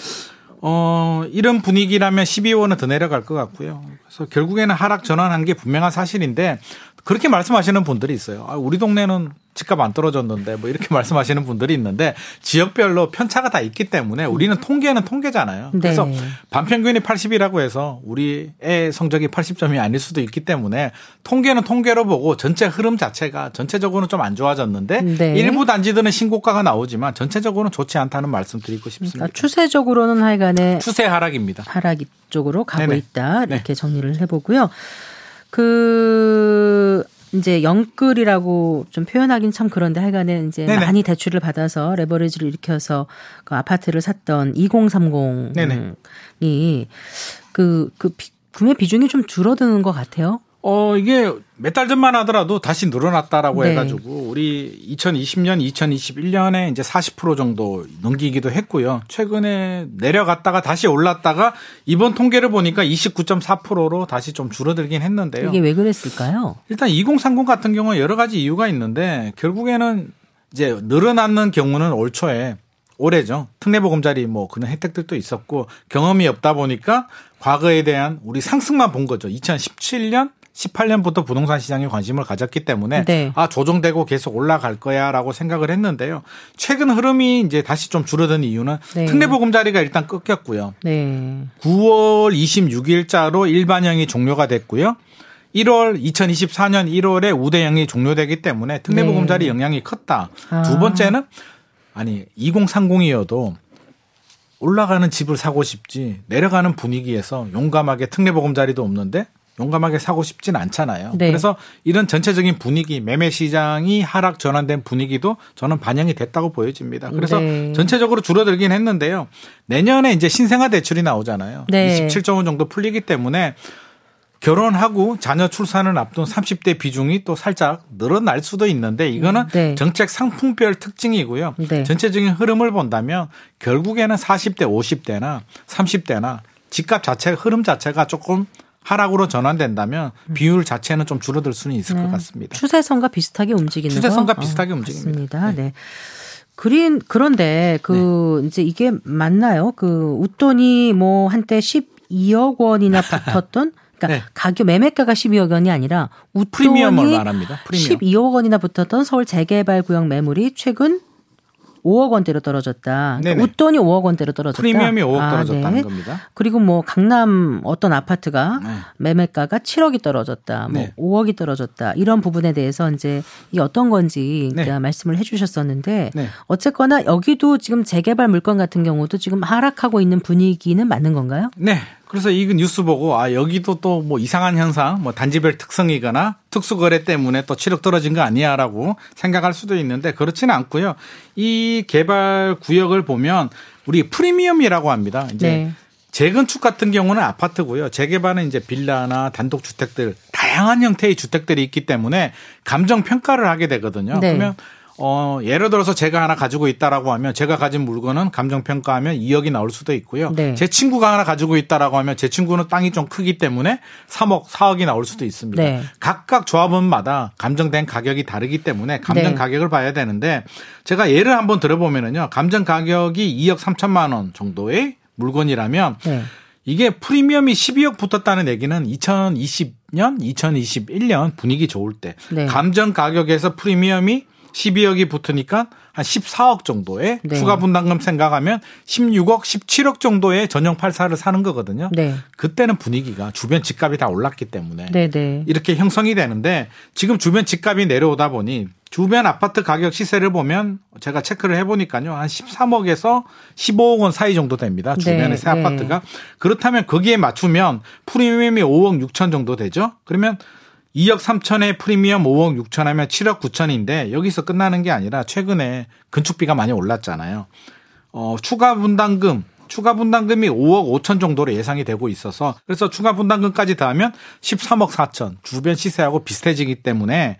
어, 이런 분위기라면 12월은 더 내려갈 것 같고요. 그래서 결국에는 하락 전환한 게 분명한 사실인데 그렇게 말씀하시는 분들이 있어요. 아, 우리 동네는 집값 안 떨어졌는데 뭐 이렇게 [LAUGHS] 말씀하시는 분들이 있는데 지역별로 편차가 다 있기 때문에 우리는 통계는 통계잖아요. 네. 그래서 반평균이 80이라고 해서 우리 애 성적이 80점이 아닐 수도 있기 때문에 통계는 통계로 보고 전체 흐름 자체가 전체적으로는 좀 안 좋아졌는데 네. 일부 단지들은 신고가가 나오지만 전체적으로는 좋지 않다는 말씀 드리고 싶습니다. 그러니까 추세적으로는 하여간에 추세 하락입니다. 하락 쪽으로 가고 네네. 있다 이렇게 네. 정리를 해보고요. 그 이제 영끌이라고 좀 표현하긴 참 그런데 하여간에 이제 네네. 많이 대출을 받아서 레버리지를 일으켜서 그 아파트를 샀던 2030이 그, 그 구매 비중이 좀 줄어드는 것 같아요. 어, 이게 몇 달 전만 하더라도 다시 늘어났다라고 네. 해가지고 우리 2020년, 2021년에 이제 40% 정도 넘기기도 했고요. 최근에 내려갔다가 다시 올랐다가 이번 통계를 보니까 29.4%로 다시 좀 줄어들긴 했는데요. 이게 왜 그랬을까요? 일단 2030 같은 경우는 여러 가지 이유가 있는데 결국에는 이제 늘어났는 경우는 올 초에 올해죠. 특례보금자리 뭐 그런 혜택들도 있었고 경험이 없다 보니까 과거에 대한 우리 상승만 본 거죠. 2017년 18년부터 부동산 시장에 관심을 가졌기 때문에 네. 아 조정되고 계속 올라갈 거야라고 생각을 했는데요. 최근 흐름이 이제 다시 좀 줄어든 이유는 네. 특례보금자리가 일단 끊겼고요. 네. 9월 26일자로 일반형이 종료가 됐고요. 1월 2024년 1월에 우대형이 종료되기 때문에 특례보금자리 네. 영향이 컸다. 아. 두 번째는 아니 2030이어도 올라가는 집을 사고 싶지 내려가는 분위기에서 용감하게 특례보금자리도 없는데 용감하게 사고 싶진 않잖아요. 네. 그래서 이런 전체적인 분위기, 매매 시장이 하락 전환된 분위기도 저는 반영이 됐다고 보여집니다. 그래서 네. 전체적으로 줄어들긴 했는데요. 내년에 이제 신생아 대출이 나오잖아요. 네. 27조 원 정도 풀리기 때문에 결혼하고 자녀 출산을 앞둔 30대 비중이 또 살짝 늘어날 수도 있는데 이거는 네. 정책 상품별 특징이고요. 네. 전체적인 흐름을 본다면 결국에는 40대, 50대나 30대나 집값 자체 흐름 자체가 조금 하락으로 전환된다면 비율 자체는 좀 줄어들 수는 있을 네. 것 같습니다. 추세선과 비슷하게 움직이는 추세선과 거? 비슷하게 어, 움직입니다. 네. 네. 그린 그런데 그 네. 이제 이게 맞나요? 그 웃돈이 뭐 한때 12억 원이나 붙었던 그러니까 네. 가격 매매가가 12억 원이 아니라 웃돈이 프리미엄을 말합니다. 프리미엄. 12억 원이나 붙었던 서울 재개발 구역 매물이 최근 5억 원대로 떨어졌다. 그러니까 웃돈이 5억 원대로 떨어졌다. 프리미엄이 5억 아, 떨어졌다는 네. 겁니다. 그리고 뭐 강남 어떤 아파트가 네. 매매가가 7억이 떨어졌다. 뭐 네. 5억이 떨어졌다. 이런 부분에 대해서 이제 이게 어떤 건지 네. 말씀을 해 주셨었는데 네. 어쨌거나 여기도 지금 재개발 물건 같은 경우도 지금 하락하고 있는 분위기는 맞는 건가요? 네. 그래서 이 뉴스 보고 아 여기도 또 뭐 이상한 현상, 뭐 단지별 특성이거나 특수거래 때문에 또 치력 떨어진 거 아니야라고 생각할 수도 있는데 그렇지는 않고요. 이 개발 구역을 보면 우리 프리미엄이라고 합니다. 이제 네. 재건축 같은 경우는 아파트고요. 재개발은 이제 빌라나 단독 주택들 다양한 형태의 주택들이 있기 때문에 감정 평가를 하게 되거든요. 네. 그러면 어, 예를 들어서 제가 하나 가지고 있다라고 하면 제가 가진 물건은 감정 평가하면 2억이 나올 수도 있고요. 네. 제 친구가 하나 가지고 있다라고 하면 제 친구는 땅이 좀 크기 때문에 3억, 4억이 나올 수도 있습니다. 네. 각각 조합원마다 감정된 가격이 다르기 때문에 감정 네. 가격을 봐야 되는데 제가 예를 한번 들어보면은요. 감정 가격이 2억 3천만 원 정도의 물건이라면 네. 이게 프리미엄이 12억 붙었다는 얘기는 2020년, 2021년 분위기 좋을 때 네. 감정 가격에서 프리미엄이 12억이 붙으니까 한 14억 정도의 네. 추가 분담금 생각하면 16억, 17억 정도의 전용 84를 사는 거거든요. 네. 그때는 분위기가 주변 집값이 다 올랐기 때문에 네, 네. 이렇게 형성이 되는데 지금 주변 집값이 내려오다 보니 주변 아파트 가격 시세를 보면 제가 체크를 해보니까요. 한 13억에서 15억 원 사이 정도 됩니다. 주변의 네, 새 아파트가. 그렇다면 거기에 맞추면 프리미엄이 5억 6천 정도 되죠. 그러면 2억 3천에 프리미엄 5억 6천 하면 7억 9천인데 여기서 끝나는 게 아니라 최근에 건축비가 많이 올랐잖아요. 어, 추가 분담금 추가 분담금이 5억 5천 정도로 예상이 되고 있어서 그래서 추가 분담금까지 더하면 13억 4천 주변 시세하고 비슷해지기 때문에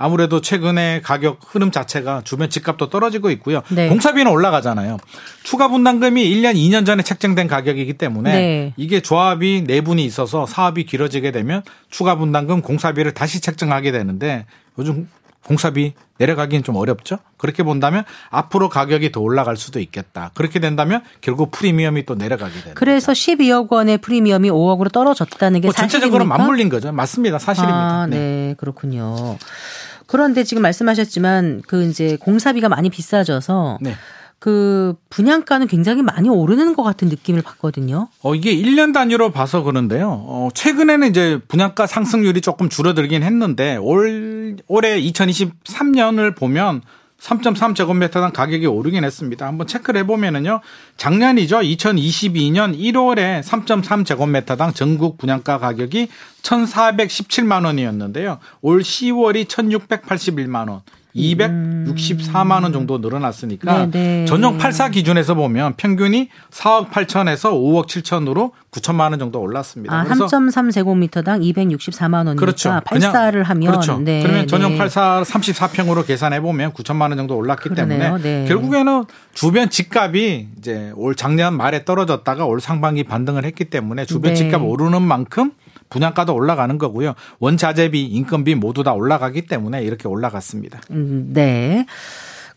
아무래도 최근에 가격 흐름 자체가 주변 집값도 떨어지고 있고요. 네. 공사비는 올라가잖아요. 추가 분담금이 1년, 2년 전에 책정된 가격이기 때문에 네. 이게 조합이 내분이 있어서 사업이 길어지게 되면 추가 분담금 공사비를 다시 책정하게 되는데 요즘 공사비 내려가기는 좀 어렵죠. 그렇게 본다면 앞으로 가격이 더 올라갈 수도 있겠다. 그렇게 된다면 결국 프리미엄이 또 내려가게 되는. 그래서 12억 원의 프리미엄이 5억으로 떨어졌다는 게뭐 전체적으로 맞물린 거죠. 맞습니다. 사실입니다. 아, 네. 네, 그렇군요. 그런데 지금 말씀하셨지만 그 이제 공사비가 많이 비싸져서 네. 그 분양가는 굉장히 많이 오르는 것 같은 느낌을 받거든요. 어, 이게 1년 단위로 봐서 그런데요. 어, 최근에는 이제 분양가 상승률이 조금 줄어들긴 했는데 올, 올해 2023년을 보면 3.3제곱미터당 가격이 오르긴 했습니다. 한번 체크를 해보면은요. 작년이죠. 2022년 1월에 3.3제곱미터당 전국 분양가 가격이 1,417만 원이었는데요. 올 10월이 1,681만 원. 264만 원 정도 늘어났으니까 네네. 네. 전용 84 기준에서 보면 평균이 4억 8천에서 5억 7천으로 9천만 원 정도 올랐습니다. 아, 3.3제곱미터당 264만 원이니까 그렇죠. 84를 하면 그렇죠. 네, 그러면 전용 네. 84 34평으로 계산해 보면 9천만 원 정도 올랐기 그러네요. 때문에 네. 결국에는 주변 집값이 이제 올 작년 말에 떨어졌다가 올 상반기 반등을 했기 때문에 주변 네. 집값 오르는 만큼 분양가도 올라가는 거고요. 원자재비, 인건비 모두 다 올라가기 때문에 이렇게 올라갔습니다. 음, 네.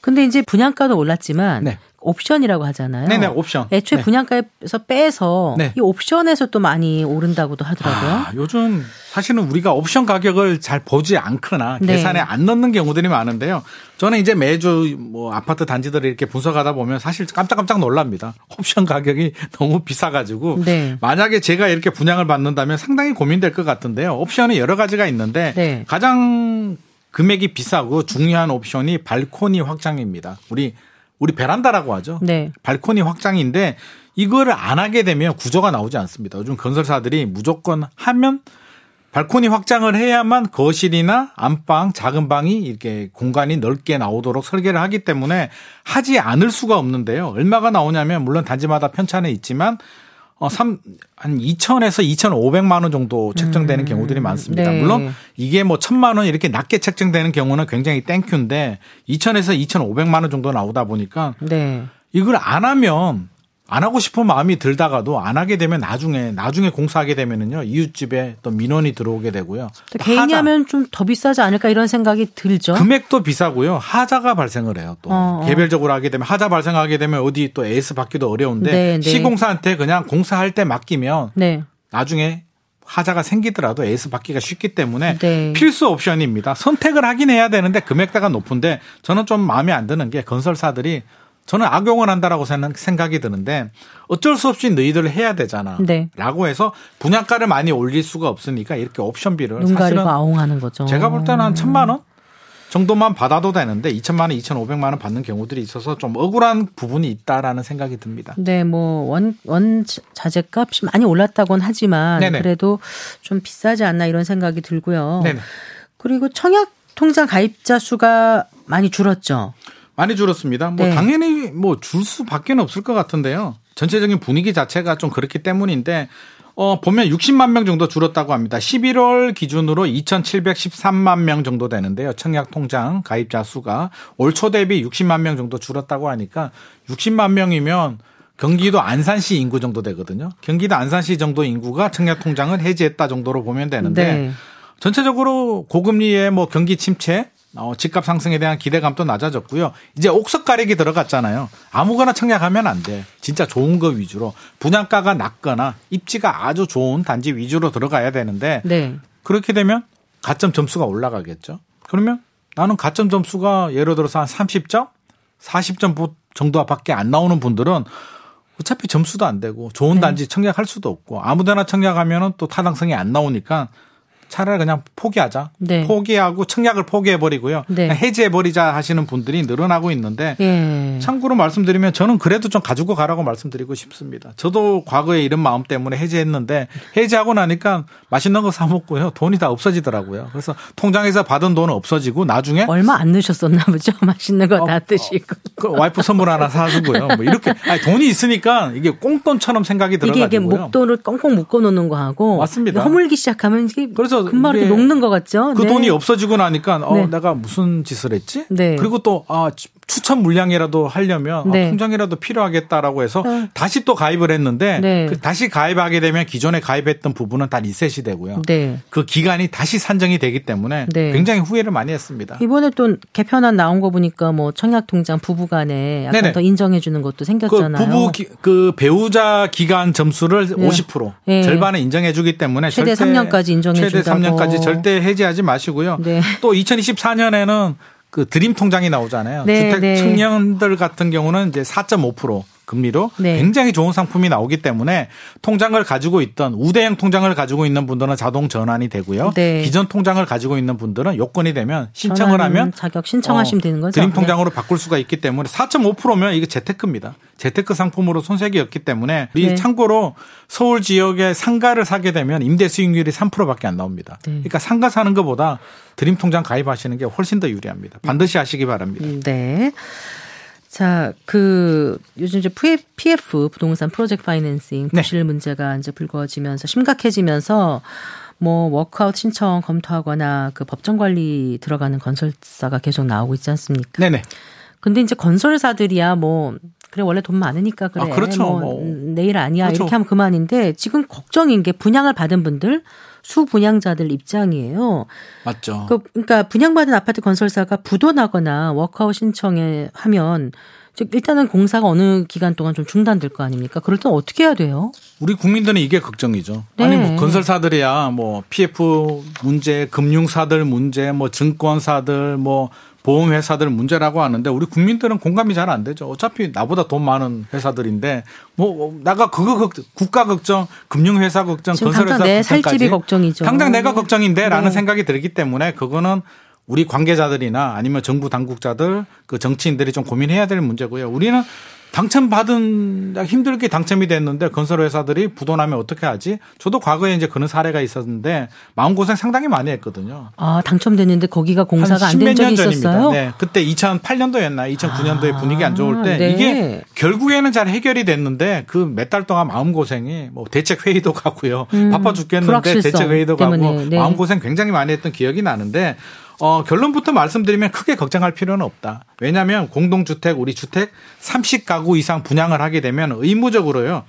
근데 이제 분양가도 올랐지만 네. 옵션이라고 하잖아요. 네네, 옵션. 애초에 네. 분양가에서 빼서 네. 이 옵션에서 또 많이 오른다고도 하더라고요. 아, 요즘 사실은 우리가 옵션 가격을 잘 보지 않거나 네. 계산에 안 넣는 경우들이 많은데요. 저는 이제 매주 뭐 아파트 단지들을 이렇게 분석하다 보면 사실 깜짝깜짝 놀랍니다. 옵션 가격이 [LAUGHS] 너무 비싸가지고 네. 만약에 제가 이렇게 분양을 받는다면 상당히 고민될 것 같은데요. 옵션이 여러 가지가 있는데 네. 가장 금액이 비싸고 중요한 옵션이 발코니 확장입니다. 우리 우리 베란다라고 하죠. 네. 발코니 확장인데 이거를 안 하게 되면 구조가 나오지 않습니다. 요즘 건설사들이 무조건 하면 발코니 확장을 해야만 거실이나 안방, 작은 방이 이렇게 공간이 넓게 나오도록 설계를 하기 때문에 하지 않을 수가 없는데요. 얼마가 나오냐면 물론 단지마다 편차는 있지만 어, 3, 한 2천에서 2,500만 원 정도 책정되는 음. 경우들이 많습니다. 네. 물론 이게 뭐 1,000만 원 이렇게 낮게 책정되는 경우는 굉장히 땡큐인데 2천에서 2,500만 원 정도 나오다 보니까 네. 이걸 안 하면 안 하고 싶은 마음이 들다가도 안 하게 되면 나중에 나중에 공사하게 되면은요 이웃집에 또 민원이 들어오게 되고요. 개인이 하면 좀 더 비싸지 않을까 이런 생각이 들죠. 금액도 비싸고요. 하자가 발생을 해요. 또 어, 어. 개별적으로 하게 되면 하자 발생하게 되면 어디 또 에이스 받기도 어려운데 네, 네. 시공사한테 그냥 공사할 때 맡기면 네. 나중에 하자가 생기더라도 에이스 받기가 쉽기 때문에 네. 필수 옵션입니다. 선택을 하긴 해야 되는데 금액대가 높은데 저는 좀 마음에 안 드는 게 건설사들이 저는 악용을 한다라고 생각이 드는데 어쩔 수 없이 너희들 해야 되잖아. 네. 라고 해서 분양가를 많이 올릴 수가 없으니까 이렇게 옵션비를 사실은 아웅하는 거죠. 제가 볼 때는 한 천만 원 정도만 받아도 되는데 2천만 원, 2,500만 원 받는 경우들이 있어서 좀 억울한 부분이 있다라는 생각이 듭니다. 네, 뭐원원 자재값이 많이 올랐다곤 하지만 네네. 그래도 좀 비싸지 않나 이런 생각이 들고요. 네네. 그리고 청약 통장 가입자 수가 많이 줄었죠. 많이 줄었습니다. 뭐 네. 당연히 뭐 줄 수밖에 없을 것 같은데요. 전체적인 분위기 자체가 좀 그렇기 때문인데 어 보면 60만 명 정도 줄었다고 합니다. 11월 기준으로 2,713만 명 정도 되는데요. 청약 통장 가입자 수가 올 초 대비 60만 명 정도 줄었다고 하니까 60만 명이면 경기도 안산시 인구 정도 되거든요. 경기도 안산시 정도 인구가 청약 통장을 해지했다 정도로 보면 되는데 네. 전체적으로 고금리의 뭐 경기 침체 어, 집값 상승에 대한 기대감도 낮아졌고요. 이제 옥석 가격이 들어갔잖아요. 아무거나 청약하면 안 돼. 진짜 좋은 거 위주로 분양가가 낮거나 입지가 아주 좋은 단지 위주로 들어가야 되는데 네. 그렇게 되면 가점 점수가 올라가겠죠. 그러면 나는 가점 점수가 예를 들어서 한 30점, 40점 정도밖에 안 나오는 분들은 어차피 점수도 안 되고 좋은 네. 단지 청약할 수도 없고 아무데나 청약하면은 또 타당성이 안 나오니까 차라리 그냥 포기하자. 네. 포기하고 청약을 포기해버리고요. 네. 해지해버리자 하시는 분들이 늘어나고 있는데 예. 참고로 말씀드리면 저는 그래도 좀 가지고 가라고 말씀드리고 싶습니다. 저도 과거에 이런 마음 때문에 해지했는데 해지하고 나니까 맛있는 거 사 먹고요. 돈이 다 없어지더라고요. 그래서 통장에서 받은 돈은 없어지고 나중에 얼마 안 넣으셨었나 보죠. [LAUGHS] 맛있는 거다 어, 어, 드시고. 그 와이프 선물 하나 사주고요. 뭐 이렇게 아니, 돈이 있으니까 이게 꽁돈처럼 생각이 들어가지고요. 이게, 이게 목돈을 꽁꽁 묶어 놓는 거 하고 맞습니다. 허물기 시작하면 이게 그래서 금방 이렇게 녹는 것 같죠. 그 네. 돈이 없어지고 나니까 어 네. 내가 무슨 짓을 했지? 네. 그리고 또 아 추천 물량이라도 하려면 아, 네. 아, 통장이라도 필요하겠다라고 해서 네. 다시 또 가입을 했는데 네. 그 다시 가입하게 되면 기존에 가입했던 부분은 다 리셋이 되고요. 네. 그 기간이 다시 산정이 되기 때문에 네. 굉장히 후회를 많이 했습니다. 이번에 또 개편안 나온 거 보니까 뭐 청약 통장 부부간에 약간 네네. 더 인정해 주는 것도 생겼잖아요. 그 부부 기, 그 배우자 기간 점수를 50% 절반은 인정해 주기 때문에 최대 3년까지 인정해 최대 준다고. 3년까지 절대 해지하지 마시고요. 또 2024년에는 그 드림 통장이 나오잖아요. 네, 주택 네. 청년들 같은 경우는 이제 4.5% 금리로 네. 굉장히 좋은 상품이 나오기 때문에 통장을 가지고 있던 우대형 통장을 가지고 있는 분들은 자동 전환이 되고요. 네. 기존 통장을 가지고 있는 분들은 요건이 되면 신청을 하면 자격 신청하시면 어, 되는 거죠. 드림 통장으로 네. 바꿀 수가 있기 때문에 4.5%면 이게 재테크입니다. 재테크 상품으로 손색이었기 때문에 이 네. 참고로 서울 지역에 상가를 사게 되면 임대 수익률이 3%밖에 안 나옵니다. 네. 그러니까 상가 사는 것보다 드림 통장 가입하시는 게 훨씬 더 유리합니다. 반드시 하시기 바랍니다. 네. 자, 그 요즘 이제 PF 부동산 프로젝트 파이낸싱 네. 부실 네. 문제가 이제 불거지면서 심각해지면서 뭐 워크아웃 신청 검토하거나 그 법정 관리 들어가는 건설사가 계속 나오고 있지 않습니까? 네네. 근데 이제 건설사들이야 뭐 그래 원래 돈 많으니까 그래. 아, 그렇죠. 뭐, 뭐. 내일 아니야 그렇죠. 이렇게 하면 그만인데 지금 걱정인 게 분양을 받은 분들 수분양자들 입장이에요. 맞죠. 그, 그러니까 분양받은 아파트 건설사가 부도나거나 워크아웃 신청에 하면 즉 일단은 공사가 어느 기간 동안 좀 중단될 거 아닙니까? 그럴 땐 어떻게 해야 돼요? 우리 국민들은 이게 걱정이죠. 네. 아니 뭐 건설사들이야 뭐 PF 문제, 금융사들 문제, 뭐 증권사들 뭐 보험회사들 문제라고 하는데 우리 국민들은 공감이 잘 안 되죠. 어차피 나보다 돈 많은 회사들인데 뭐 나가 그거 걱정, 국가 걱정, 금융회사 걱정, 건설회사 내 살집이 걱정이죠. 당장 내가 걱정인데라는 네. 생각이 들기 때문에 그거는 우리 관계자들이나 아니면 정부 당국자들 그 정치인들이 좀 고민해야 될 문제고요. 우리는 당첨받은 힘들게 당첨이 됐는데 건설 회사들이 부도나면 어떻게 하지? 저도 과거에 이제 그런 사례가 있었는데 마음고생 상당히 많이 했거든요. 아, 당첨됐는데 거기가 공사가 안 된 적이 있었어요? 네. 그때 2008년도였나 2009년도에 아, 분위기 안 좋을 때 네. 이게 결국에는 잘 해결이 됐는데 그 몇 달 동안 마음고생이 뭐 대책 회의도 가고요. 음, 바빠 죽겠는데 대책 회의도 가고 네. 마음고생 굉장히 많이 했던 기억이 나는데 어, 결론부터 말씀드리면 크게 걱정할 필요는 없다. 왜냐하면 공동주택, 우리 주택 30가구 이상 분양을 하게 되면 의무적으로요.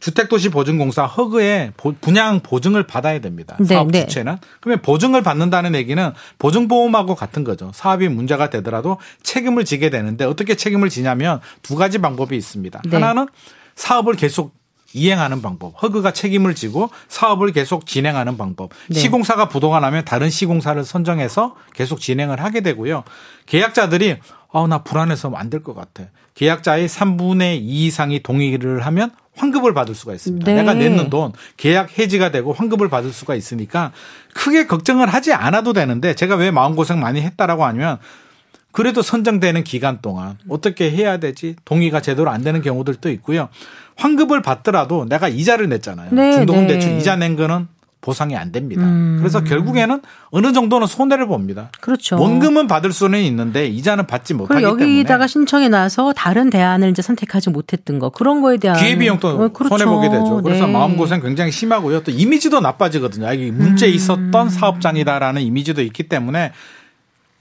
주택도시보증공사 허그에 분양 보증을 받아야 됩니다. 네, 사업 네. 주체는. 네. 그러면 보증을 받는다는 얘기는 보증보험하고 같은 거죠. 사업이 문제가 되더라도 책임을 지게 되는데 어떻게 책임을 지냐면 두 가지 방법이 있습니다. 네. 하나는 사업을 계속 이행하는 방법, 허그가 책임을 지고 사업을 계속 진행하는 방법. 네. 시공사가 부도가 나면 다른 시공사를 선정해서 계속 진행을 하게 되고요. 계약자들이 아, 나 불안해서 안 될 것 같아. 계약자의 3분의 2 이상이 동의를 하면 환급을 받을 수가 있습니다. 네. 내가 냈는 돈 계약 해지가 되고 환급을 받을 수가 있으니까 크게 걱정을 하지 않아도 되는데 제가 왜 마음고생 많이 했다라고 하면 그래도 선정되는 기간 동안 어떻게 해야 되지? 동의가 제대로 안 되는 경우들도 있고요. 환급을 받더라도 내가 이자를 냈잖아요. 네, 중도금 네. 대출 이자 낸 거는 보상이 안 됩니다. 음. 그래서 결국에는 어느 정도는 손해를 봅니다. 그렇죠. 원금은 받을 수는 있는데 이자는 받지 못하기 때문에 여기다가 신청해 놔서 다른 대안을 이제 선택하지 못했던 거 그런 거에 대한 기회비용도 어, 그렇죠. 손해 보게 되죠. 그래서 네. 마음 고생 굉장히 심하고요. 또 이미지도 나빠지거든요. 이게 문제 음. 있었던 사업장이다라는 이미지도 있기 때문에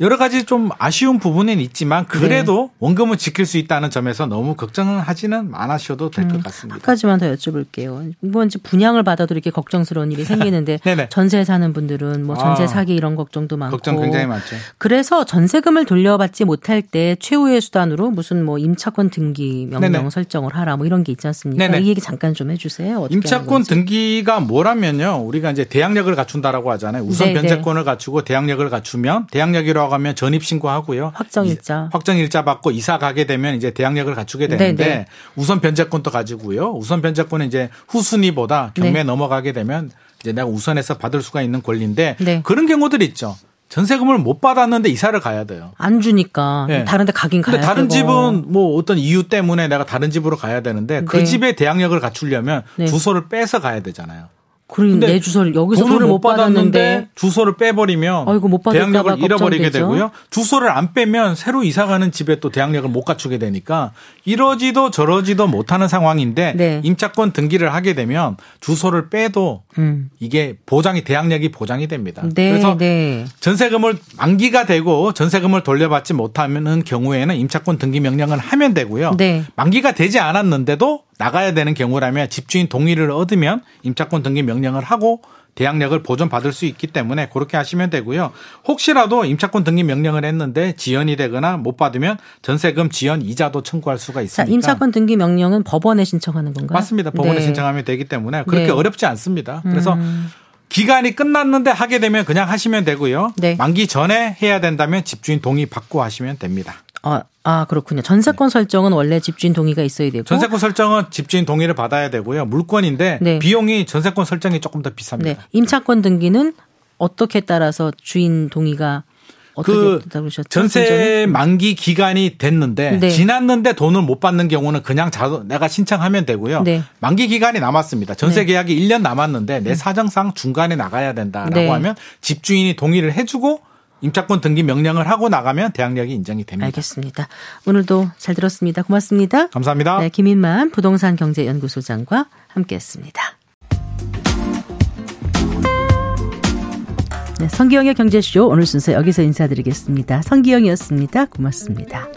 여러 가지 좀 아쉬운 부분은 있지만 그래도 네. 원금을 지킬 수 있다는 점에서 너무 걱정하지는 않으셔도 될것 음, 같습니다. 한 가지만 더 여쭤볼게요. 이번 분양을 받아도 이렇게 걱정스러운 일이 생기는데 [LAUGHS] 전세 사는 분들은 뭐 전세 아, 사기 이런 걱정도 많고 걱정 굉장히 많죠. 그래서 전세금을 돌려받지 못할 때 최후의 수단으로 무슨 뭐 임차권 등기 명령 네네. 설정을 하라 뭐 이런 게 있지 않습니까? 네네. 이 얘기 잠깐 좀 해주세요. 임차권 등기가 뭐라면요. 우리가 이제 대항력을 갖춘다라고 하잖아요. 우선 네네. 변제권을 갖추고 대항력을 갖추면 대항력이라고 들어가면 전입 신고하고요. 확정 일자. 확정 일자 받고 이사 가게 되면 이제 대항력을 갖추게 되는데 네네. 네. 우선 변제권도 가지고요. 우선 변제권은 이제 후순위보다 경매 네. 넘어가게 되면 이제 내가 우선해서 받을 수가 있는 권리인데 네. 그런 경우들이 있죠. 전세금을 못 받았는데 이사를 가야 돼요. 안 주니까 네. 다른 데 가긴 가야 근데 다른 되고. 집은 뭐 어떤 이유 때문에 내가 다른 집으로 가야 되는데 그 네. 집의 대항력을 갖추려면 네. 주소를 빼서 가야 되잖아요. 그런데 내 주소를 여기서 돈을, 돈을 못 받았는데, 받았는데, 주소를 빼버리면 아이고, 못 대항력을 잃어버리게 되고요. 주소를 안 빼면 새로 이사 가는 집에 또 대항력을 못 갖추게 되니까 이러지도 저러지도 못하는 상황인데 네. 임차권 등기를 하게 되면 주소를 빼도 음. 이게 보장이 대항력이 보장이 됩니다. 네, 그래서 네. 전세금을 만기가 되고 전세금을 돌려받지 못하는 경우에는 임차권 등기 명령을 하면 되고요. 네. 만기가 되지 않았는데도 나가야 되는 경우라면 집주인 동의를 얻으면 임차권 등기 명령을 하고 대항력을 보존받을 수 있기 때문에 그렇게 하시면 되고요. 혹시라도 임차권 등기 명령을 했는데 지연이 되거나 못 받으면 전세금 지연 이자도 청구할 수가 있습니다. 자, 임차권 등기 명령은 법원에 신청하는 건가요? 맞습니다. 법원에 네. 신청하면 되기 때문에 그렇게 네. 어렵지 않습니다. 그래서 음. 기간이 끝났는데 하게 되면 그냥 하시면 되고요. 네. 만기 전에 해야 된다면 집주인 동의 받고 하시면 됩니다. 아, 아 그렇군요. 전세권 네. 설정은 원래 집주인 동의가 있어야 되고 전세권 설정은 집주인 동의를 받아야 되고요. 물건인데 네. 비용이 전세권 설정이 조금 더 비쌉니다. 네. 임차권 등기는 어떻게 따라서 주인 동의가 그 전세 만기 기간이 됐는데 네. 지났는데 돈을 못 받는 경우는 그냥 자동 내가 신청하면 되고요. 네. 만기 기간이 남았습니다. 전세 네. 계약이 1년 남았는데 내 네. 사정상 중간에 나가야 된다라고 네. 하면 집주인이 동의를 해주고 임차권 등기 명령을 하고 나가면 대항력이 인정이 됩니다. 알겠습니다. 오늘도 잘 들었습니다. 고맙습니다. 감사합니다. 네, 김인만 부동산 경제연구소장과 함께했습니다. 네, 성기영의 경제쇼 오늘 순서 여기서 인사드리겠습니다. 성기영이었습니다. 고맙습니다.